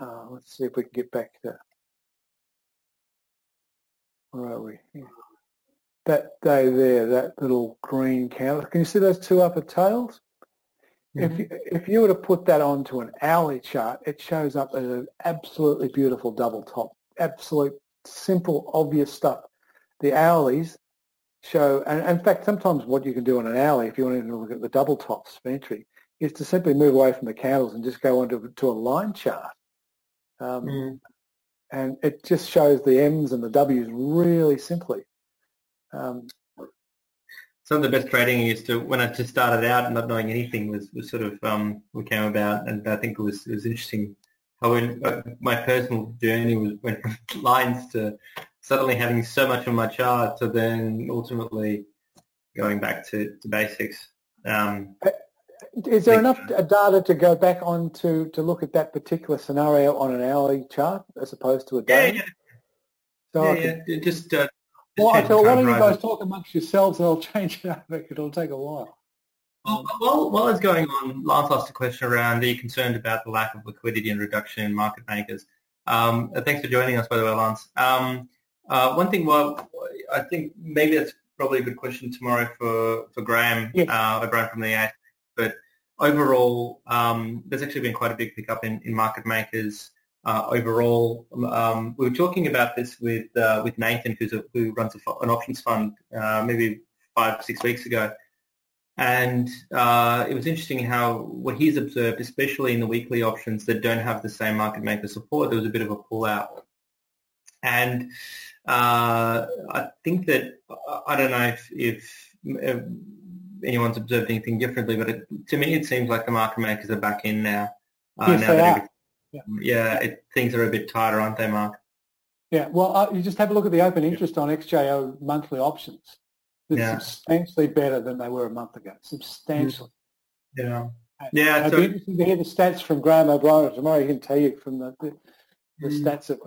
Uh, let's see if we can get back to where are we? Yeah. That day there, that little green candle. Can you see those two upper tails? If you, if you were to put that onto an hourly chart, it shows up as an absolutely beautiful double top. Absolute simple, obvious stuff. The hourlies show, and in fact, sometimes what you can do on an hourly, if you want to look at the double tops for entry, is to simply move away from the candles and just go onto to a line chart. Um, Mm. and it just shows the M's and the W's really simply. Um, Some of the best trading I used to, when I just started out not knowing anything, was, was sort of um, what came about, and I think it was it was interesting how when uh, my personal journey was went from lines to suddenly having so much on my chart to then ultimately going back to, to basics. Um, Is there enough data to go back on to, to look at that particular scenario on an hourly chart as opposed to a yeah, daily? yeah, So I yeah, could- yeah, Just, uh, well, I tell why don't you guys talk amongst yourselves and I'll change it up. It'll take a while. Well, while, while it's going on, Lance asked a question around, are you concerned about the lack of liquidity and reduction in market makers? Um, uh, thanks for joining us, by the way, Lance. Um, uh, one thing, well, I think maybe that's probably a good question tomorrow for, for Graham, Yeah. uh, O'Brien from the AS. But overall, um, there's actually been quite a big pickup in, in market makers uh, overall. Um, we were talking about this with uh, with Nathan, who's a, who runs a, an options fund, uh, maybe five six weeks ago, and uh, it was interesting how what he's observed, especially in the weekly options that don't have the same market maker support, there was a bit of a pullout, and uh, I think that I don't know if, if uh, anyone's observed anything differently, but it, to me it seems like the market makers are back in now. Uh, Yes, now they are. Yeah. yeah, it, things are a bit tighter, aren't they, Mark? Yeah, well, uh, you just have a look at the open interest on XJO monthly options. They're Yeah. substantially better than they were a month ago. Substantially. Yeah. Yeah, It'd so- be interesting to hear the stats from Graham O'Brien tomorrow. He can tell you from the, the, the Mm. stats of,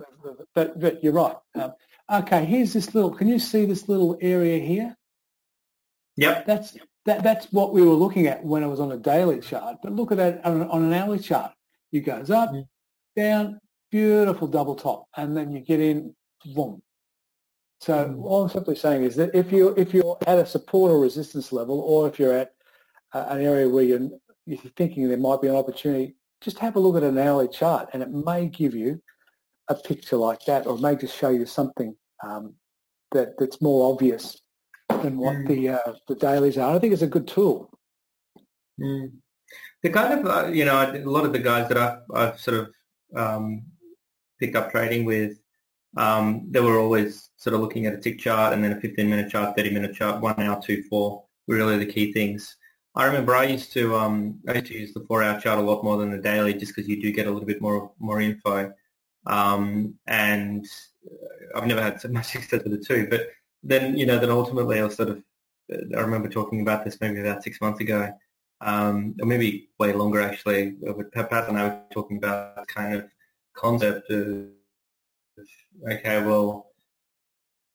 but, but you're right. Um, okay, here's this little, can you see this little area here? Yep. That's, that, that's what we were looking at when it was on a daily chart. But look at that on, on an hourly chart. It goes up, Mm. down, beautiful double top, and then you get in, boom. So Mm. all I'm simply saying is that if you if you're at a support or resistance level, or if you're at uh, an area where you're, you're thinking there might be an opportunity, just have a look at an hourly chart, and it may give you a picture like that, or it may just show you something um, that that's more obvious than what Mm. the uh, the dailies are. I think it's a good tool. Mm. The kind of, uh, you know, a lot of the guys that I've, I've sort of um, picked up trading with, um, they were always sort of looking at a tick chart and then a 15-minute chart, 30-minute chart, one hour, two, four, were really the key things. I remember I used to um, I used to use the four-hour chart a lot more than the daily, just because you do get a little bit more more info. Um, and uh, I've never had so much success with the two. But then, you know, then ultimately I was sort of I remember talking about this maybe about six months ago, um, or maybe way longer actually. With Pat Pat and I were talking about kind of concept of okay, well,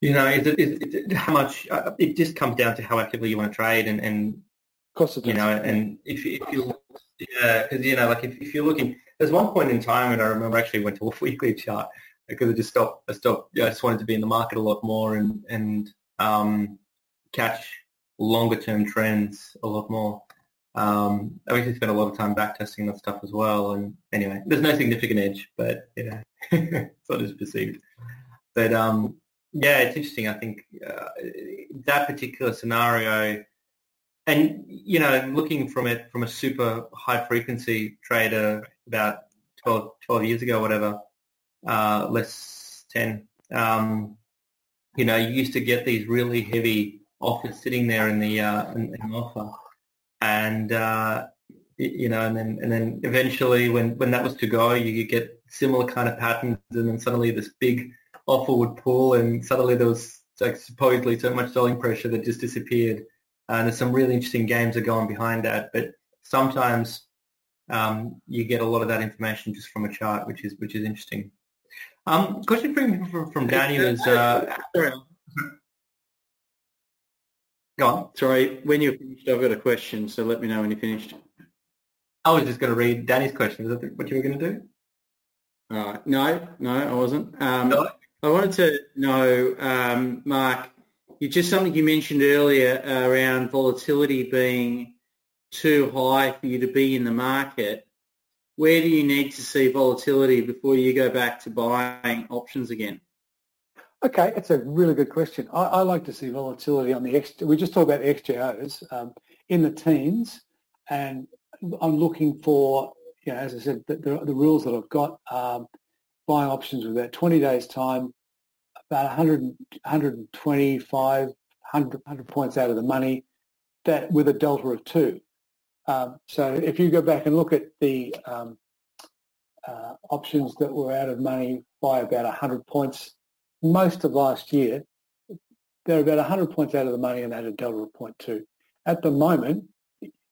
you know, is it, is it how much? Uh, it just comes down to how actively you want to trade, and, and Of course, you know, and if, if you Yeah, because you know, like if, if you're looking, there's one point in time, and I remember actually went to a weekly chart because I just stopped. I stopped. Yeah, I just wanted to be in the market a lot more and and um, catch longer term trends a lot more. Um, I actually spent a lot of time back testing that stuff as well. And anyway, there's no significant edge, but you know, it's not as perceived. But um, yeah, it's interesting. I think uh, that particular scenario, and you know, looking from it from a super high frequency trader about 12, 12 years ago, whatever, uh, less 10, um, you know, you used to get these really heavy offers sitting there in the, uh, in, in offer. And, uh, you know, and then, and then eventually when, when that was to go, you, get similar kind of patterns and then suddenly this big offer would pull and suddenly there was like supposedly so much selling pressure that just disappeared. And there's some really interesting games that go on behind that. But sometimes um, you get a lot of that information just from a chart, which is which is interesting. Um, question from from, from Danny was. Uh, go on. Sorry, when you're finished, I've got a question, so let me know when you're finished. I was just going to read Danny's question. Was that what you were going to do? Right. No, no, I wasn't. Um, no? I wanted to know, um, Mark, you just something you mentioned earlier around volatility being too high for you to be in the market where do you need to see volatility before you go back to buying options again? Okay, it's a really good question. I, I like to see volatility on the X. We just talked about XJOs um, in the teens, and I'm looking for, you know, as I said, the, the, the rules that I've got. Um, buying options with about 20 days time, about 100, 125, 100, 100 points out of the money, that with a delta of two. Um, so if you go back and look at the um, uh, options that were out of money by about 100 points most of last year, they're about 100 points out of the money and at a delta of 0.2. At the moment,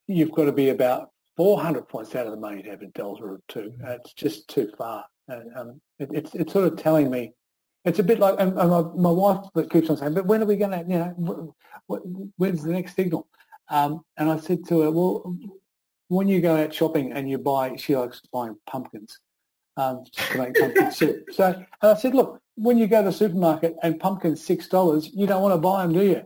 you've got to be about 400 points out of the money to have a delta of 2. It's just too far. Um, it, it's, it's sort of telling me it's a bit like and, and my, my, wife keeps on saying, but when are we going to, you know, when's the next signal? Um, and I said to her, well, when you go out shopping and you buy, she likes buying pumpkins um, to make pumpkin soup. So and I said, look, when you go to the supermarket and pumpkins six dollars, you don't want to buy them, do you?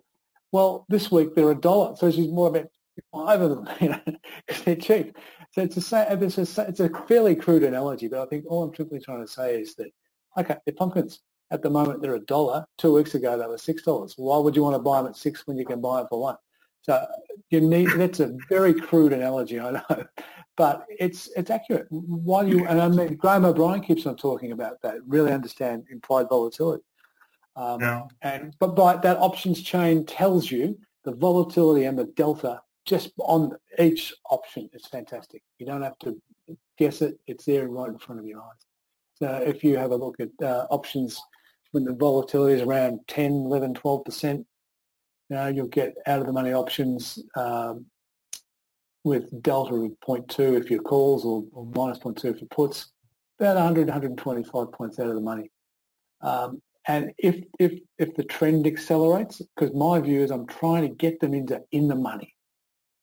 Well, this week they're a dollar, so she's more about five of them, you know, because they're cheap. So it's a, it's a it's a fairly crude analogy, but I think all I'm simply trying to say is that okay, the pumpkins at the moment they're a dollar. Two weeks ago they were six dollars. Why would you want to buy them at six when you can buy them for one? So you need that's a very crude analogy, I know, but it's it's accurate. While you and I mean Graham O'Brien keeps on talking about that. Really understand implied volatility. Um, no. And but by that options chain tells you the volatility and the delta just on each option. It's fantastic. You don't have to guess it. It's there right in front of your eyes. So if you have a look at uh, options when the volatility is around 10, 11, 12 percent, know, you'll get out of the money options um, with delta of 0.2 if your calls or, or minus 0.2 if your puts, about 100, 125 points out of the money. Um, and if, if, if the trend accelerates, because my view is I'm trying to get them into in the money.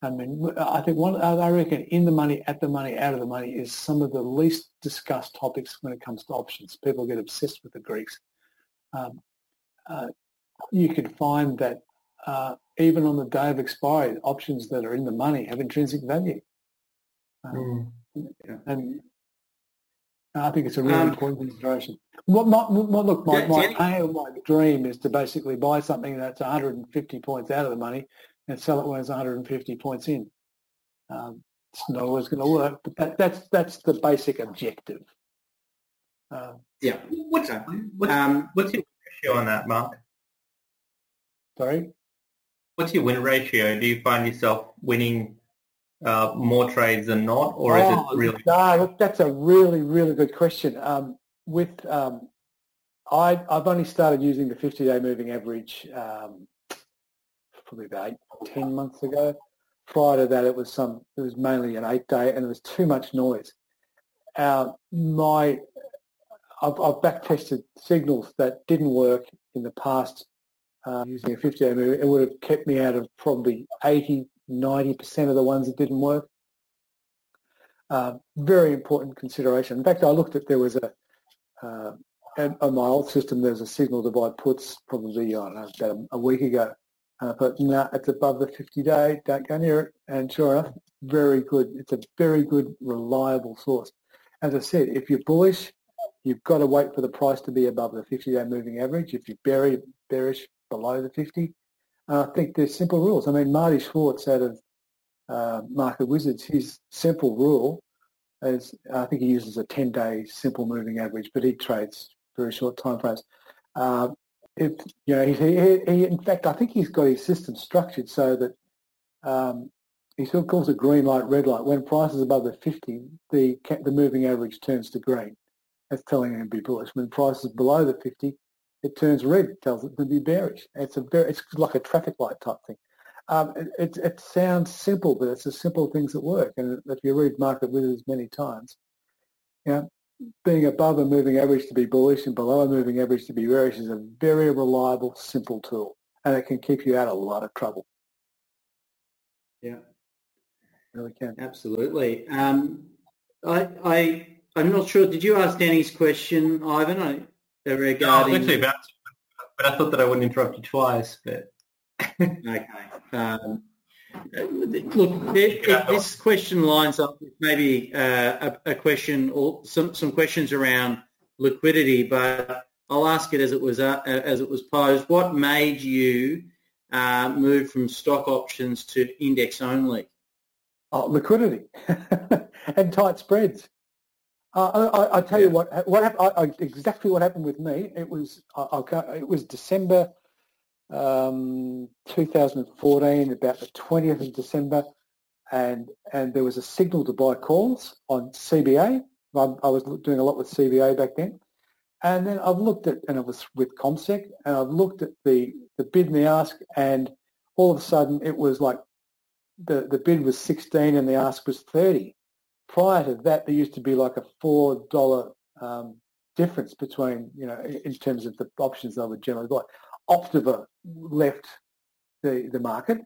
I mean, I think one, I reckon in the money, at the money, out of the money is some of the least discussed topics when it comes to options. People get obsessed with the Greeks. Um, uh, you can find that uh, even on the day of expiry, options that are in the money have intrinsic value. Um, mm. yeah. And I think it's a really um, important consideration. What, my, what, look, my, my aim, my dream is to basically buy something that's 150 points out of the money and sell it when it's 150 points in. Um, it's not always going to work, but that, that's that's the basic objective. Uh, yeah. What's, what's, um, what's your ratio on that, Mark? Sorry? What's your win ratio? Do you find yourself winning uh, more trades than not, or is oh, it really? No, that's a really, really good question. Um, with um, I, have only started using the 50-day moving average um, probably about eight, 10 months ago. Prior to that, it was some. It was mainly an eight-day, and it was too much noise. Uh, my I've, I've back tested signals that didn't work in the past uh, using a 50 move, it would have kept me out of probably 80, 90% of the ones that didn't work. Uh, very important consideration. In fact, I looked at there was a uh, on my old system. There's a signal buy puts probably I don't know about a, a week ago, thought, no, nah, it's above the 50 day. Don't go near it. And sure enough, very good. It's a very good, reliable source. As I said, if you're bullish, you've got to wait for the price to be above the 50 day moving average. If you're bearish, below the 50, uh, I think there's simple rules. I mean, Marty Schwartz out of uh, Market Wizards, his simple rule is I think he uses a 10-day simple moving average, but he trades very short time frames. Uh, you know, he, he, he, in fact, I think he's got his system structured so that um, he of calls it green light, red light. When price is above the 50, the the moving average turns to green. That's telling him to be bullish. When price is below the 50, it turns red, it tells it to be bearish. It's a very, it's like a traffic light type thing. Um, it, it, it, sounds simple, but it's the simple things that work. And if you read Market Wizards many times, you know, being above a moving average to be bullish and below a moving average to be bearish is a very reliable, simple tool, and it can keep you out of a lot of trouble. Yeah, really can. Absolutely. Um, I, I, I'm not sure. Did you ask Danny's question, Ivan? I, regarding... No, I was actually about to, but I thought that I wouldn't interrupt you twice. But okay. Um, look, this question lines up with maybe uh, a, a, question or some, some questions around liquidity, but I'll ask it as it was uh, as it was posed. What made you uh, move from stock options to index only? Oh, liquidity and tight spreads. Uh, I, I, tell yeah. you what, what happened, exactly what happened with me. It was I, it was December um, 2014, about the 20th of December, and and there was a signal to buy calls on CBA. I, I was doing a lot with CBA back then, and then I've looked at and it was with CommSec, and I've looked at the the bid and the ask, and all of a sudden it was like the the bid was 16 and the ask was 30 prior to that, there used to be like a four dollar um, difference between you know in terms of the options they would generally buy. Optiver left the the market,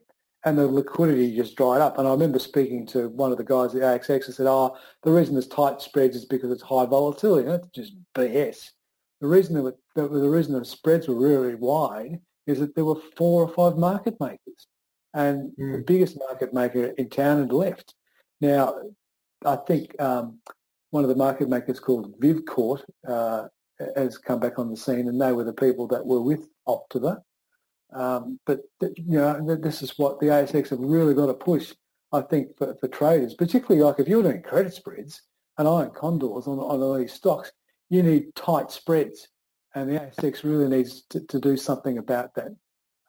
and the liquidity just dried up. And I remember speaking to one of the guys at ASX and said, "Oh, the reason there's tight spreads is because it's high volatility." And that's just BS. The reason that the, the reason the spreads were really wide is that there were four or five market makers, and mm. the biggest market maker in town had left. Now, I think um, one of the market makers called VivCourt uh, has come back on the scene, and they were the people that were with Optiver. Um, but you know, this is what the ASX have really got to push. I think for, for traders, particularly like if you're doing credit spreads and iron condors on, on all these stocks, you need tight spreads, and the ASX really needs to, to do something about that.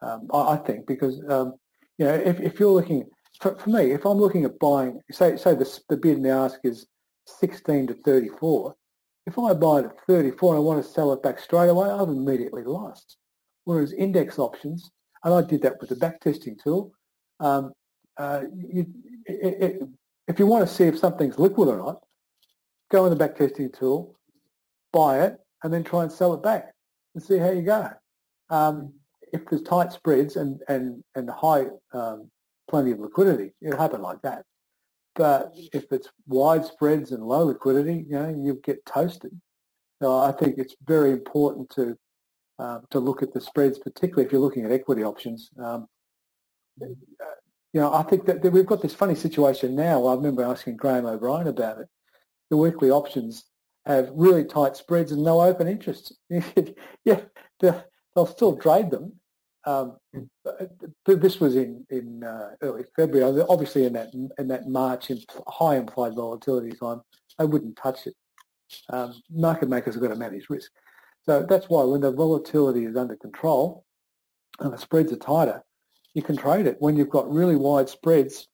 Um, I, I, think because um, you know if, if you're looking for, for me, if I'm looking at buying, say, say the, the bid and the ask is 16 to 34, if I buy it at 34 and I want to sell it back straight away, I've immediately lost. Whereas index options, and I did that with the backtesting tool, um, uh, you, it, it, if you want to see if something's liquid or not, go in the backtesting tool, buy it, and then try and sell it back and see how you go. Um, if there's tight spreads and, and, and high um, plenty of liquidity. It'll happen like that. But if it's wide spreads and low liquidity, you know, you get toasted. So I think it's very important to uh, to look at the spreads, particularly if you're looking at equity options. Um, you know, I think that, that, we've got this funny situation now. I remember asking Graham O'Brien about it. The weekly options have really tight spreads and no open interest. yeah, they'll still trade them, um, this was in in uh, early February. Obviously, in that in that March high implied volatility time, they wouldn't touch it. Um, market makers have got to manage risk, so that's why when the volatility is under control and the spreads are tighter, you can trade it. When you've got really wide spreads,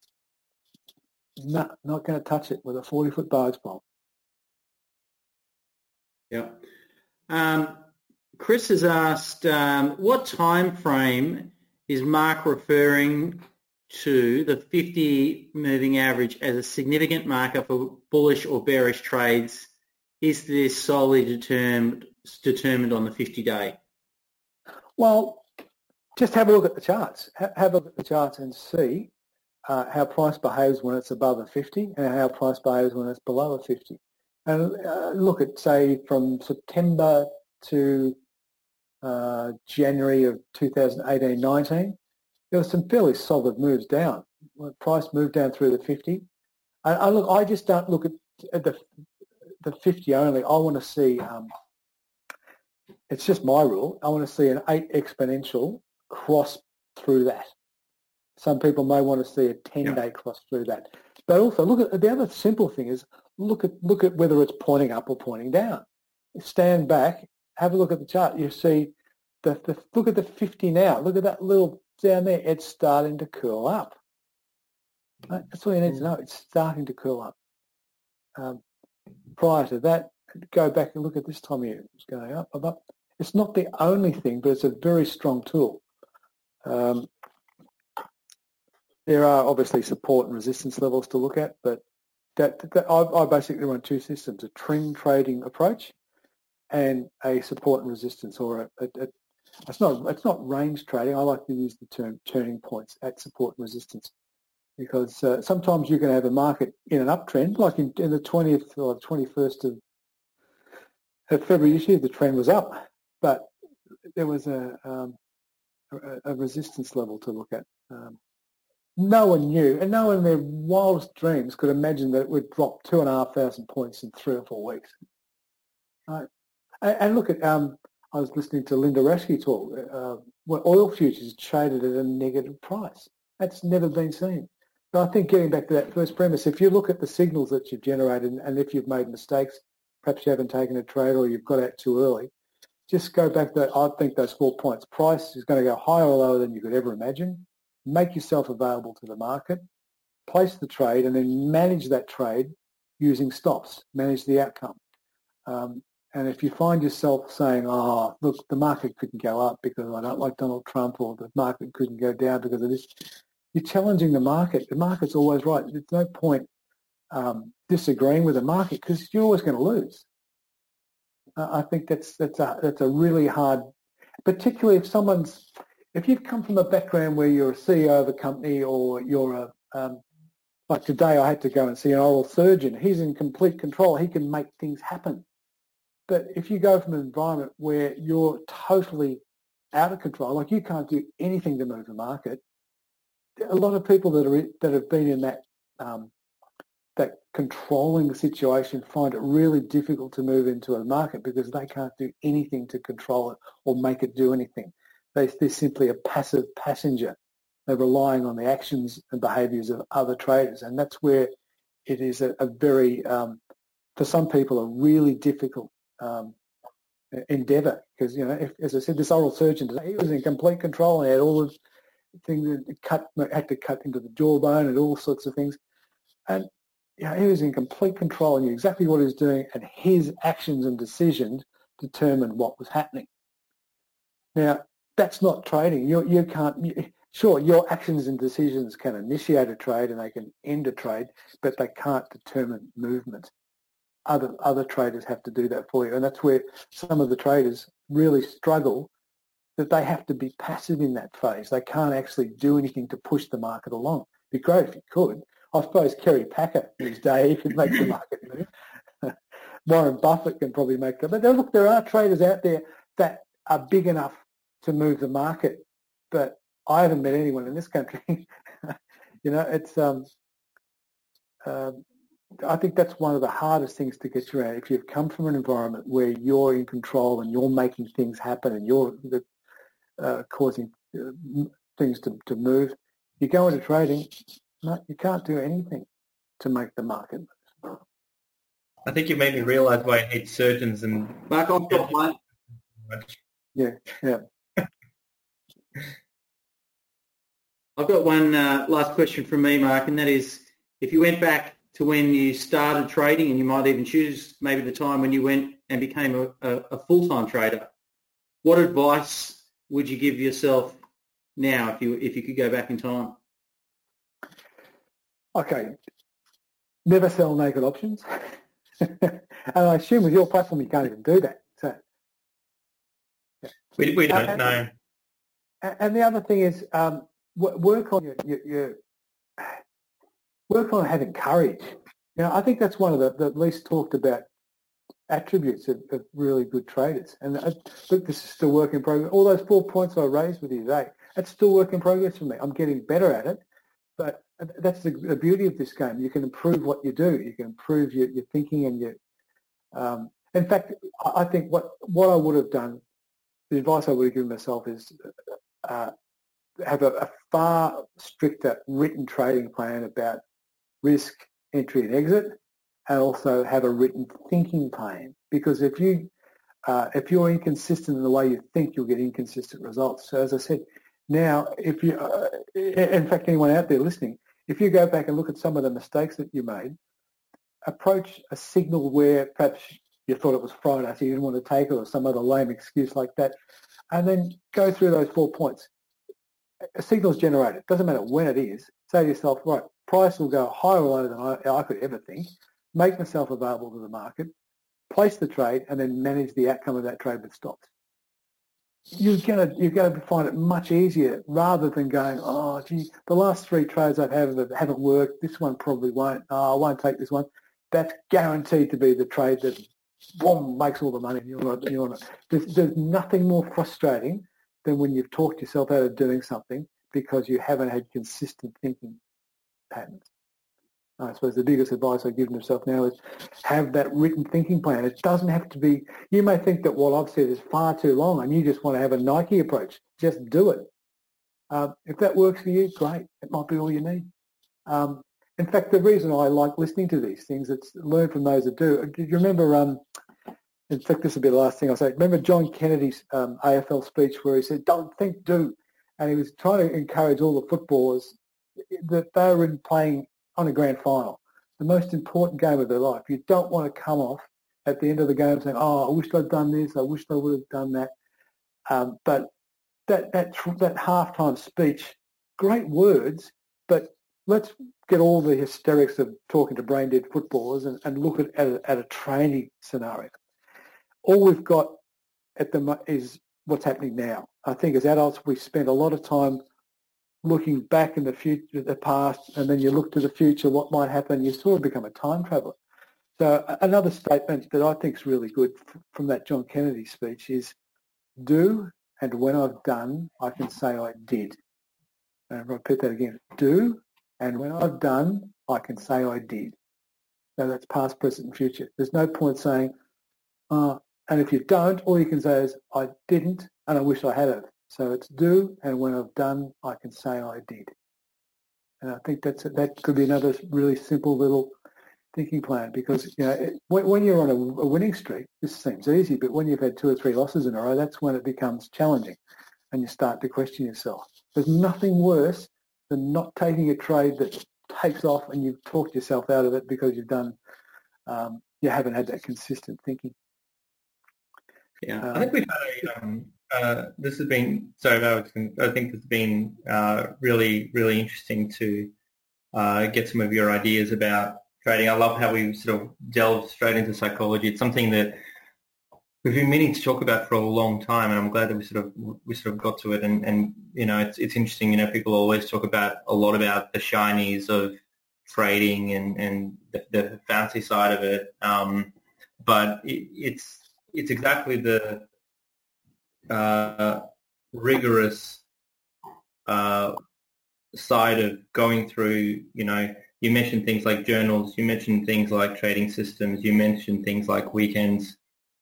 not not going to touch it with a forty foot barge pole. Yeah. Um, Chris has asked, um, what time frame is Mark referring to the 50 moving average as a significant marker for bullish or bearish trades? Is this solely determined determined on the 50 day? Well, just have a look at the charts. Have a look at the charts and see. uh, how price behaves when it's above a 50 and how price behaves when it's below a 50. And uh, look at, say, from September to uh, January of 2018-19, there were some fairly solid moves down. Price moved down through the 50. I, I look, I just don't look at, at the the 50 only. I want to see. Um, it's just my rule. I want to see an eight exponential cross through that. Some people may want to see a 10-day cross through that. But also look at the other simple thing is look at look at whether it's pointing up or pointing down. Stand back, have a look at the chart. You see the, the look at the 50 now. Look at that little down there. It's starting to curl up. Right? That's all you need to know. It's starting to curl up. Um, prior to that, go back and look at this time here. It's going up, up, up. It's not the only thing, but it's a very strong tool. Um, there are obviously support and resistance levels to look at, but that, that I, I, basically run two systems: a trend trading approach and a support and resistance, or a, a, a it's not it's not range trading. I like to use the term turning points at support and resistance because uh, sometimes you can have a market in an uptrend, like in, in the 20th or the 21st of, of February this year, the trend was up, but there was a, um, a, a, resistance level to look at. Um, no one knew, and no one in their wildest dreams could imagine that it would drop two and a half thousand points in three or four weeks. Right? And, and look at, um, I was listening to Linda Raschke talk, uh, when oil futures traded at a negative price. That's never been seen. But I think getting back to that first premise, if you look at the signals that you've generated and if you've made mistakes, perhaps you haven't taken a trade or you've got out too early, just go back to, I think, those four points. Price is going to go higher or lower than you could ever imagine. Make yourself available to the market, place the trade, and then manage that trade using stops, manage the outcome. Um, and if you find yourself saying, oh, look, the market couldn't go up because I don't like Donald Trump or the market couldn't go down because of this, you're challenging the market. The market's always right. There's no point um, disagreeing with the market because you're always going to lose. Uh, I think that's that's a that's a really hard, particularly if someone's if you've come from a background where you're a CEO of a company or you're a um, like today I had to go and see an oral surgeon. He's in complete control. He can make things happen. But if you go from an environment where you're totally out of control, like you can't do anything to move the market, a lot of people that are that have been in that um, that controlling situation find it really difficult to move into a market because they can't do anything to control it or make it do anything. They, they're simply a passive passenger. They're relying on the actions and behaviours of other traders, and that's where it is a, a very, um, for some people, a really difficult um, endeavour because you know, if, as I said, this oral surgeon he was in complete control and he had all of things that cut had to cut into the jawbone and all sorts of things. And you know, he was in complete control and knew exactly what he was doing and his actions and decisions determined what was happening. Now, that's not trading. You, you can't, you, sure, your actions and decisions can initiate a trade and they can end a trade, but they can't determine movement. Other, other traders have to do that for you. And that's where some of the traders really struggle that they have to be passive in that phase. They can't actually do anything to push the market along. It'd be great if you could. I suppose Kerry Packer his day he could make the market move. Warren Buffett can probably make them. But look, there are traders out there that are big enough to move the market, but I haven't met anyone in this country. you know, it's um, uh, I think that's one of the hardest things to get around. If you've come from an environment where you're in control and you're making things happen and you're the uh, causing uh, things to, to move. You go into trading, you can't do anything to make the market move. I think you made me realise why I hate surgeons and Mark, I've got one. Yeah, yeah. I've got one uh, last question from me, Mark, and that is, if you went back to when you started trading, and you might even choose maybe the time when you went and became a, a, a full-time trader, what advice would you give yourself now if you if you could go back in time? Okay, never sell naked options, and I assume with your platform you can't even do that. So yeah. we we don't and, know. And the other thing is um, work on your, your, your work on having courage. Know, I think that's one of the, the least talked about attributes of, of, really good traders. And I this is still work in progress. All those four points I raised with you today, that's still work in progress for me. I'm getting better at it, but that's the, the beauty of this game. You can improve what you do. You can improve your, your thinking and your. Um, in fact, I think what what I would have done, the advice I would have given myself is uh, have a, a far stricter written trading plan about risk, entry and exit, and also have a written thinking plan. Because if you uh, if you're inconsistent in the way you think, you'll get inconsistent results. So as I said, now if you, uh, in fact, anyone out there listening, if you go back and look at some of the mistakes that you made, approach a signal where perhaps you thought it was Friday, so you didn't want to take it, or some other lame excuse like that, and then go through those four points. A signal is generated. Doesn't matter when it is. Say to yourself, right, price will go higher or lower than I, I could ever think. Make myself available to the market, place the trade, and then manage the outcome of that trade with stops. You're gonna you're gonna find it much easier rather than going, oh gee, the last three trades I've had haven't worked. This one probably won't. Oh, I won't take this one. That's guaranteed to be the trade that boom makes all the money. You're not, you're not. There's, there's nothing more frustrating than when you've talked yourself out of doing something because you haven't had consistent thinking patterns. I suppose the biggest advice I give myself now is have that written thinking plan. It doesn't have to be, you may think that what I've said is far too long and you just want to have a Nike approach. Just do it. Um, if that works for you, great. It might be all you need. Um, in fact, the reason I like listening to these things, it's learn from those that do. Do you remember, um, in fact, this will be the last thing I'll say. Remember John Kennedy's um, AFL speech where he said, don't think, do. And he was trying to encourage all the footballers that they were in playing on a grand final, the most important game of their life. You don't want to come off at the end of the game saying, "Oh, I wish I'd done this. I wish I would have done that." Um, but that that that halftime speech, great words, but let's get all the hysterics of talking to brain dead footballers and, and look at at a, at a training scenario. All we've got at the is what's happening now. I think as adults we spend a lot of time looking back in the future, the past, and then you look to the future, what might happen, you sort of become a time traveler. So another statement that I think is really good from that John Kennedy speech is, do, and when I've done, I can say I did. And I'll repeat that again. Do, and when I've done, I can say I did. So that's past, present, and future. There's no point saying, uh, and if you don't, all you can say is, I didn't, and I wish I had it. So it's do, and when I've done, I can say I did. And I think that's that could be another really simple little thinking plan because you know it, when, you're on a, a, winning streak, this seems easy, but when you've had two or three losses in a row, that's when it becomes challenging, and you start to question yourself. There's nothing worse than not taking a trade that takes off and you've talked yourself out of it because you've done um, you haven't had that consistent thinking. Yeah, I think we've had a, um, uh, this has been so. Alex, I think it's been uh, really, really interesting to uh, get some of your ideas about trading. I love how we sort of delve straight into psychology. It's something that we've been meaning to talk about for a long time, and I'm glad that we sort of we sort of got to it. And, and you know, it's it's interesting. You know, people always talk about a lot about the shinies of trading and and the, the fancy side of it, um, but it, it's it's exactly the uh, rigorous uh, side of going through, you know, you mentioned things like journals, you mentioned things like trading systems, you mentioned things like weekends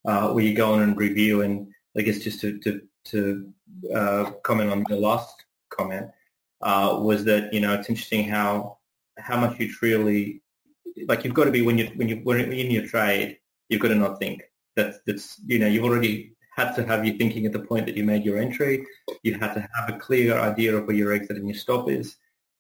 uh, where you go on and review. And I guess just to, to, to uh, comment on the last comment uh, was that, you know, it's interesting how how much you truly, like you've got to be, when you when you, when you're in your trade, you've got to not think. That's, that's, you know, you've already had to have your thinking at the point that you made your entry. You have to have a clear idea of where your exit and your stop is.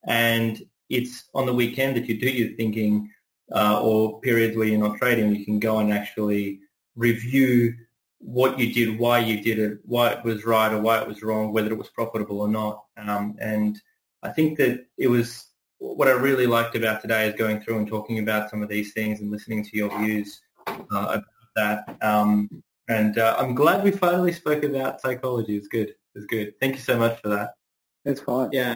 And it's on the weekend that you do your thinking uh, or periods where you're not trading, you can go and actually review what you did, why you did it, why it was right or why it was wrong, whether it was profitable or not. Um, and I think that it was what I really liked about today is going through and talking about some of these things and listening to your views uh, that. Um, and uh, I'm glad we finally spoke about psychology. It's good. It's good. Thank you so much for that. It's fine. Yeah.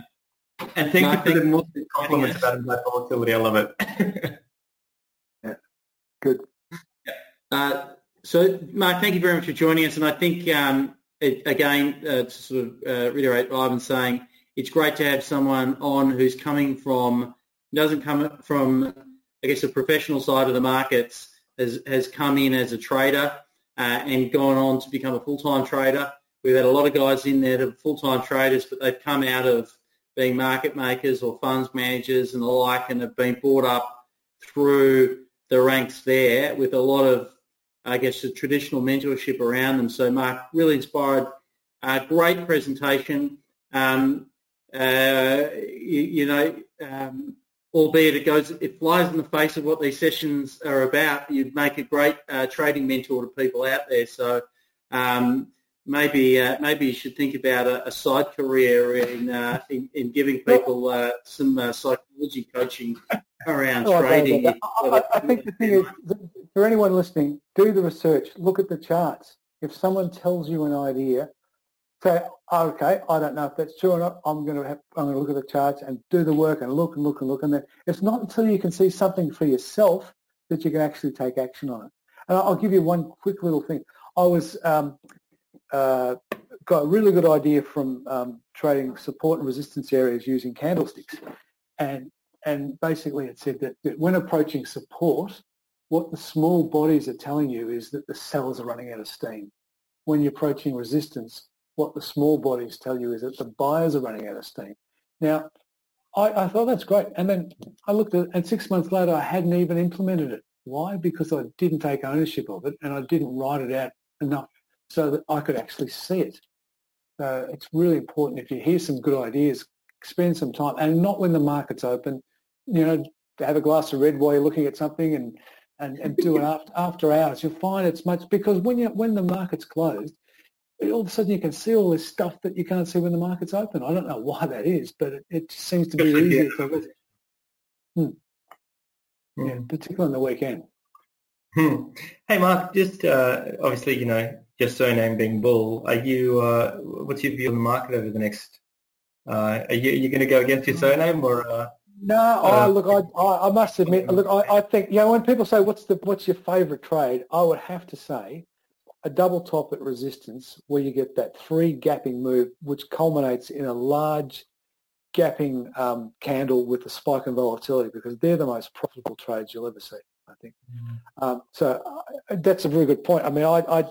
And thank you for the most compliments about implied volatility. I love it. yeah, good. Uh, so, Mark, thank you very much for joining us. And I think, um, it, again, uh, to sort of uh, reiterate what Ivan's saying, it's great to have someone on who's coming from, doesn't come from, I guess, the professional side of the markets, has, has come in as a trader uh, and gone on to become a full-time trader. We've had a lot of guys in there that are full-time traders, but they've come out of being market makers or funds managers and the like and have been brought up through the ranks there with a lot of, I guess, the traditional mentorship around them. So Mark, really inspired. Uh, great presentation. Um, uh, you, you, know, um, albeit it goes, it flies in the face of what these sessions are about. You'd make a great uh, trading mentor to people out there. So um, maybe uh, maybe you should think about a, a side career in, uh, in, in giving people uh, some uh, psychology coaching around oh, trading. I, I, I, think the thing is, for anyone listening, do the research. Look at the charts. If someone tells you an idea, okay, I don't know if that's true or not. I'm going to have, I'm going to look at the charts and do the work and look and look and look. And then it's not until you can see something for yourself that you can actually take action on it. And I'll give you one quick little thing. I was um, uh, got a really good idea from um, trading support and resistance areas using candlesticks, and and basically it said that, that when approaching support, what the small bodies are telling you is that the cells are running out of steam. When you're approaching resistance, what the small bodies tell you is that the buyers are running out of steam. Now, I, I thought that's great. And then I looked at it, and six months later, I hadn't even implemented it. Why? Because I didn't take ownership of it and I didn't write it out enough so that I could actually see it. So it's really important if you hear some good ideas, spend some time, and not when the market's open. You know, have a glass of red while you're looking at something and and, and do it after, after hours. You'll find it's much because when you when the market's closed, all of a sudden you can see all this stuff that you can't see when the market's open. I don't know why that is, but it, it seems to be easier to hmm. Hmm. Yeah, particularly on the weekend. Hmm. Hey, Mark, just uh, obviously, you know, your surname being Bull, are you, uh, what's your view on the market over the next, uh, are you, are you going to go against your surname or? Uh, no, oh, look, I, I, I must admit, look, I, I think, you know, when people say, what's the, what's your favourite trade? I would have to say a double top at resistance where you get that three gapping move, which culminates in a large gapping um, candle with a spike in volatility because they're the most profitable trades you'll ever see, I think. Mm-hmm. Um, so uh, that's a very good point. I mean, I,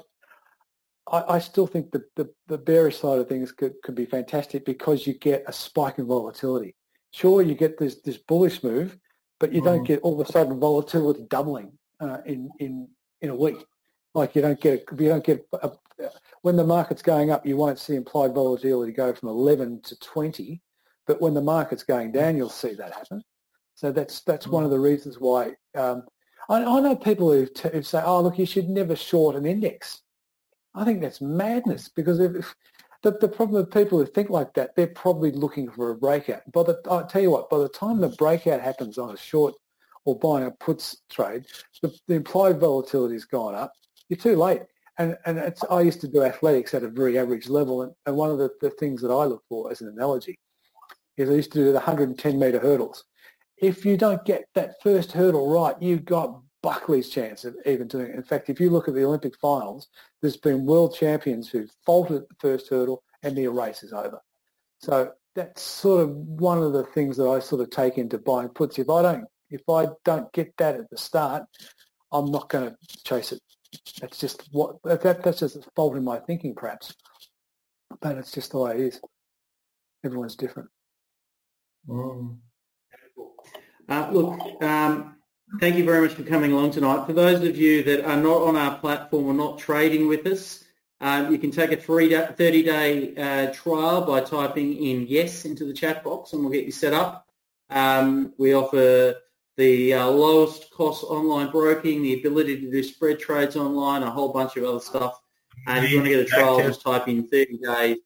I, I still think the, the, the, bearish side of things could, could be fantastic because you get a spike in volatility. Sure, you get this, this bullish move, but you mm-hmm. don't get all of a sudden volatility doubling uh, in, in, in a week. Like you don't get you don't get a, when the market's going up, you won't see implied volatility go from 11 to 20, but when the market's going down, you'll see that happen. So that's that's one of the reasons why um, I, I, know people who, t- who, say, "Oh, look, you should never short an index." I think that's madness because if, if the, the problem with people who think like that, they're probably looking for a breakout. But I tell you what, by the time the breakout happens on a short or buying a puts trade, the, the implied volatility has gone up you're too late. And, and I used to do athletics at a very average level, and, and one of the, the things that I look for as an analogy is I used to do the 110 metre hurdles. If you don't get that first hurdle right, you've got Buckley's chance of even doing it. In fact, if you look at the Olympic finals, there's been world champions who've faltered at the first hurdle and their race is over. So that's sort of one of the things that I sort of take into buying puts. If I don't, if I don't get that at the start, I'm not going to chase it that's just what that, that's just a fault in my thinking, perhaps. But it's just the way it is. Everyone's different. Mm. Uh, look, um, thank you very much for coming along tonight. For those of you that are not on our platform or not trading with us, um, you can take a 30-day uh, trial by typing in yes into the chat box and we'll get you set up. Um, we offer the uh, lowest cost online broking, the ability to do spread trades online, a whole bunch of other stuff. And if you want to get a trial, just type in 30 days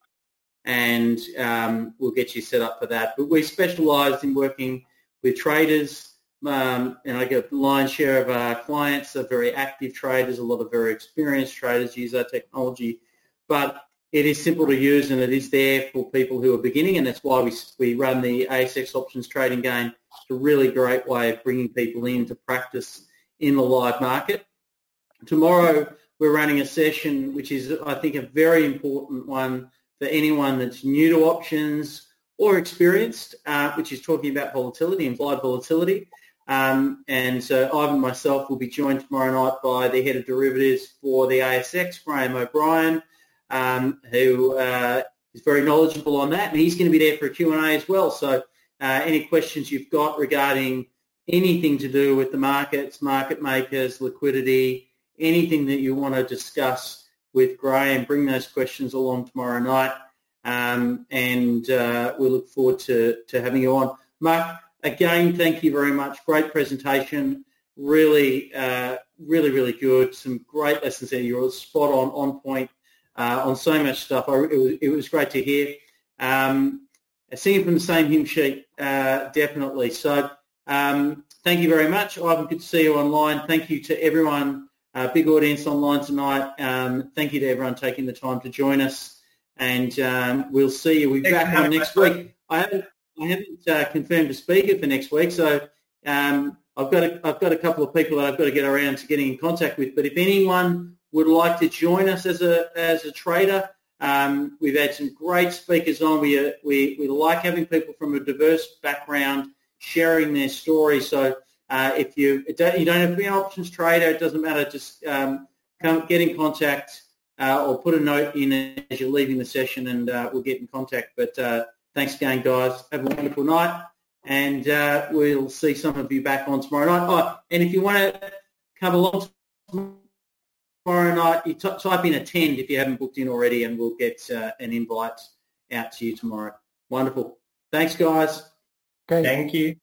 and um, we'll get you set up for that. But we specialise in working with traders um, and I get a lion's share of our clients are very active traders, a lot of very experienced traders use our technology. But it is simple to use and it is there for people who are beginning and that's why we, we run the ASX options trading game. It's a really great way of bringing people in to practice in the live market. Tomorrow we're running a session which is I think a very important one for anyone that's new to options or experienced, uh, which is talking about volatility, implied volatility. Um, and so Ivan and myself will be joined tomorrow night by the head of derivatives for the ASX, Graham O'Brien, um, who uh, is very knowledgeable on that. And he's going to be there for a Q&A as well. So uh, any questions you've got regarding anything to do with the markets, market makers, liquidity, anything that you want to discuss with Graham, bring those questions along tomorrow night. Um, and uh, we look forward to, to having you on. Mark, again, thank you very much. Great presentation. Really, uh, really, really good. Some great lessons there. You're spot on, on point uh, on so much stuff. I, it, was, it was great to hear. Um, singing from the same hymn sheet, uh, definitely. So um, thank you very much. Ivan, good to see you online. Thank you to everyone, uh, big audience online tonight. Um, thank you to everyone taking the time to join us and um, we'll see you. We'll be back on next week. I haven't, I haven't uh, confirmed a speaker for next week, so um, I've got a, I've got a couple of people that I've got to get around to getting in contact with. But if anyone would like to join us as a as a trader, um, we've had some great speakers on. We, uh, we we like having people from a diverse background sharing their story. So uh, if you you don't have to be an options trader, it doesn't matter. Just um, come get in contact uh, or put a note in as you're leaving the session and uh, we'll get in contact. But uh, thanks again, guys. Have a wonderful night. And uh, we'll see some of you back on tomorrow night. Oh, and if you want to come along tomorrow night, you t- type in attend if you haven't booked in already and we'll get uh, an invite out to you tomorrow. Wonderful. Thanks, guys. Okay. Thank you.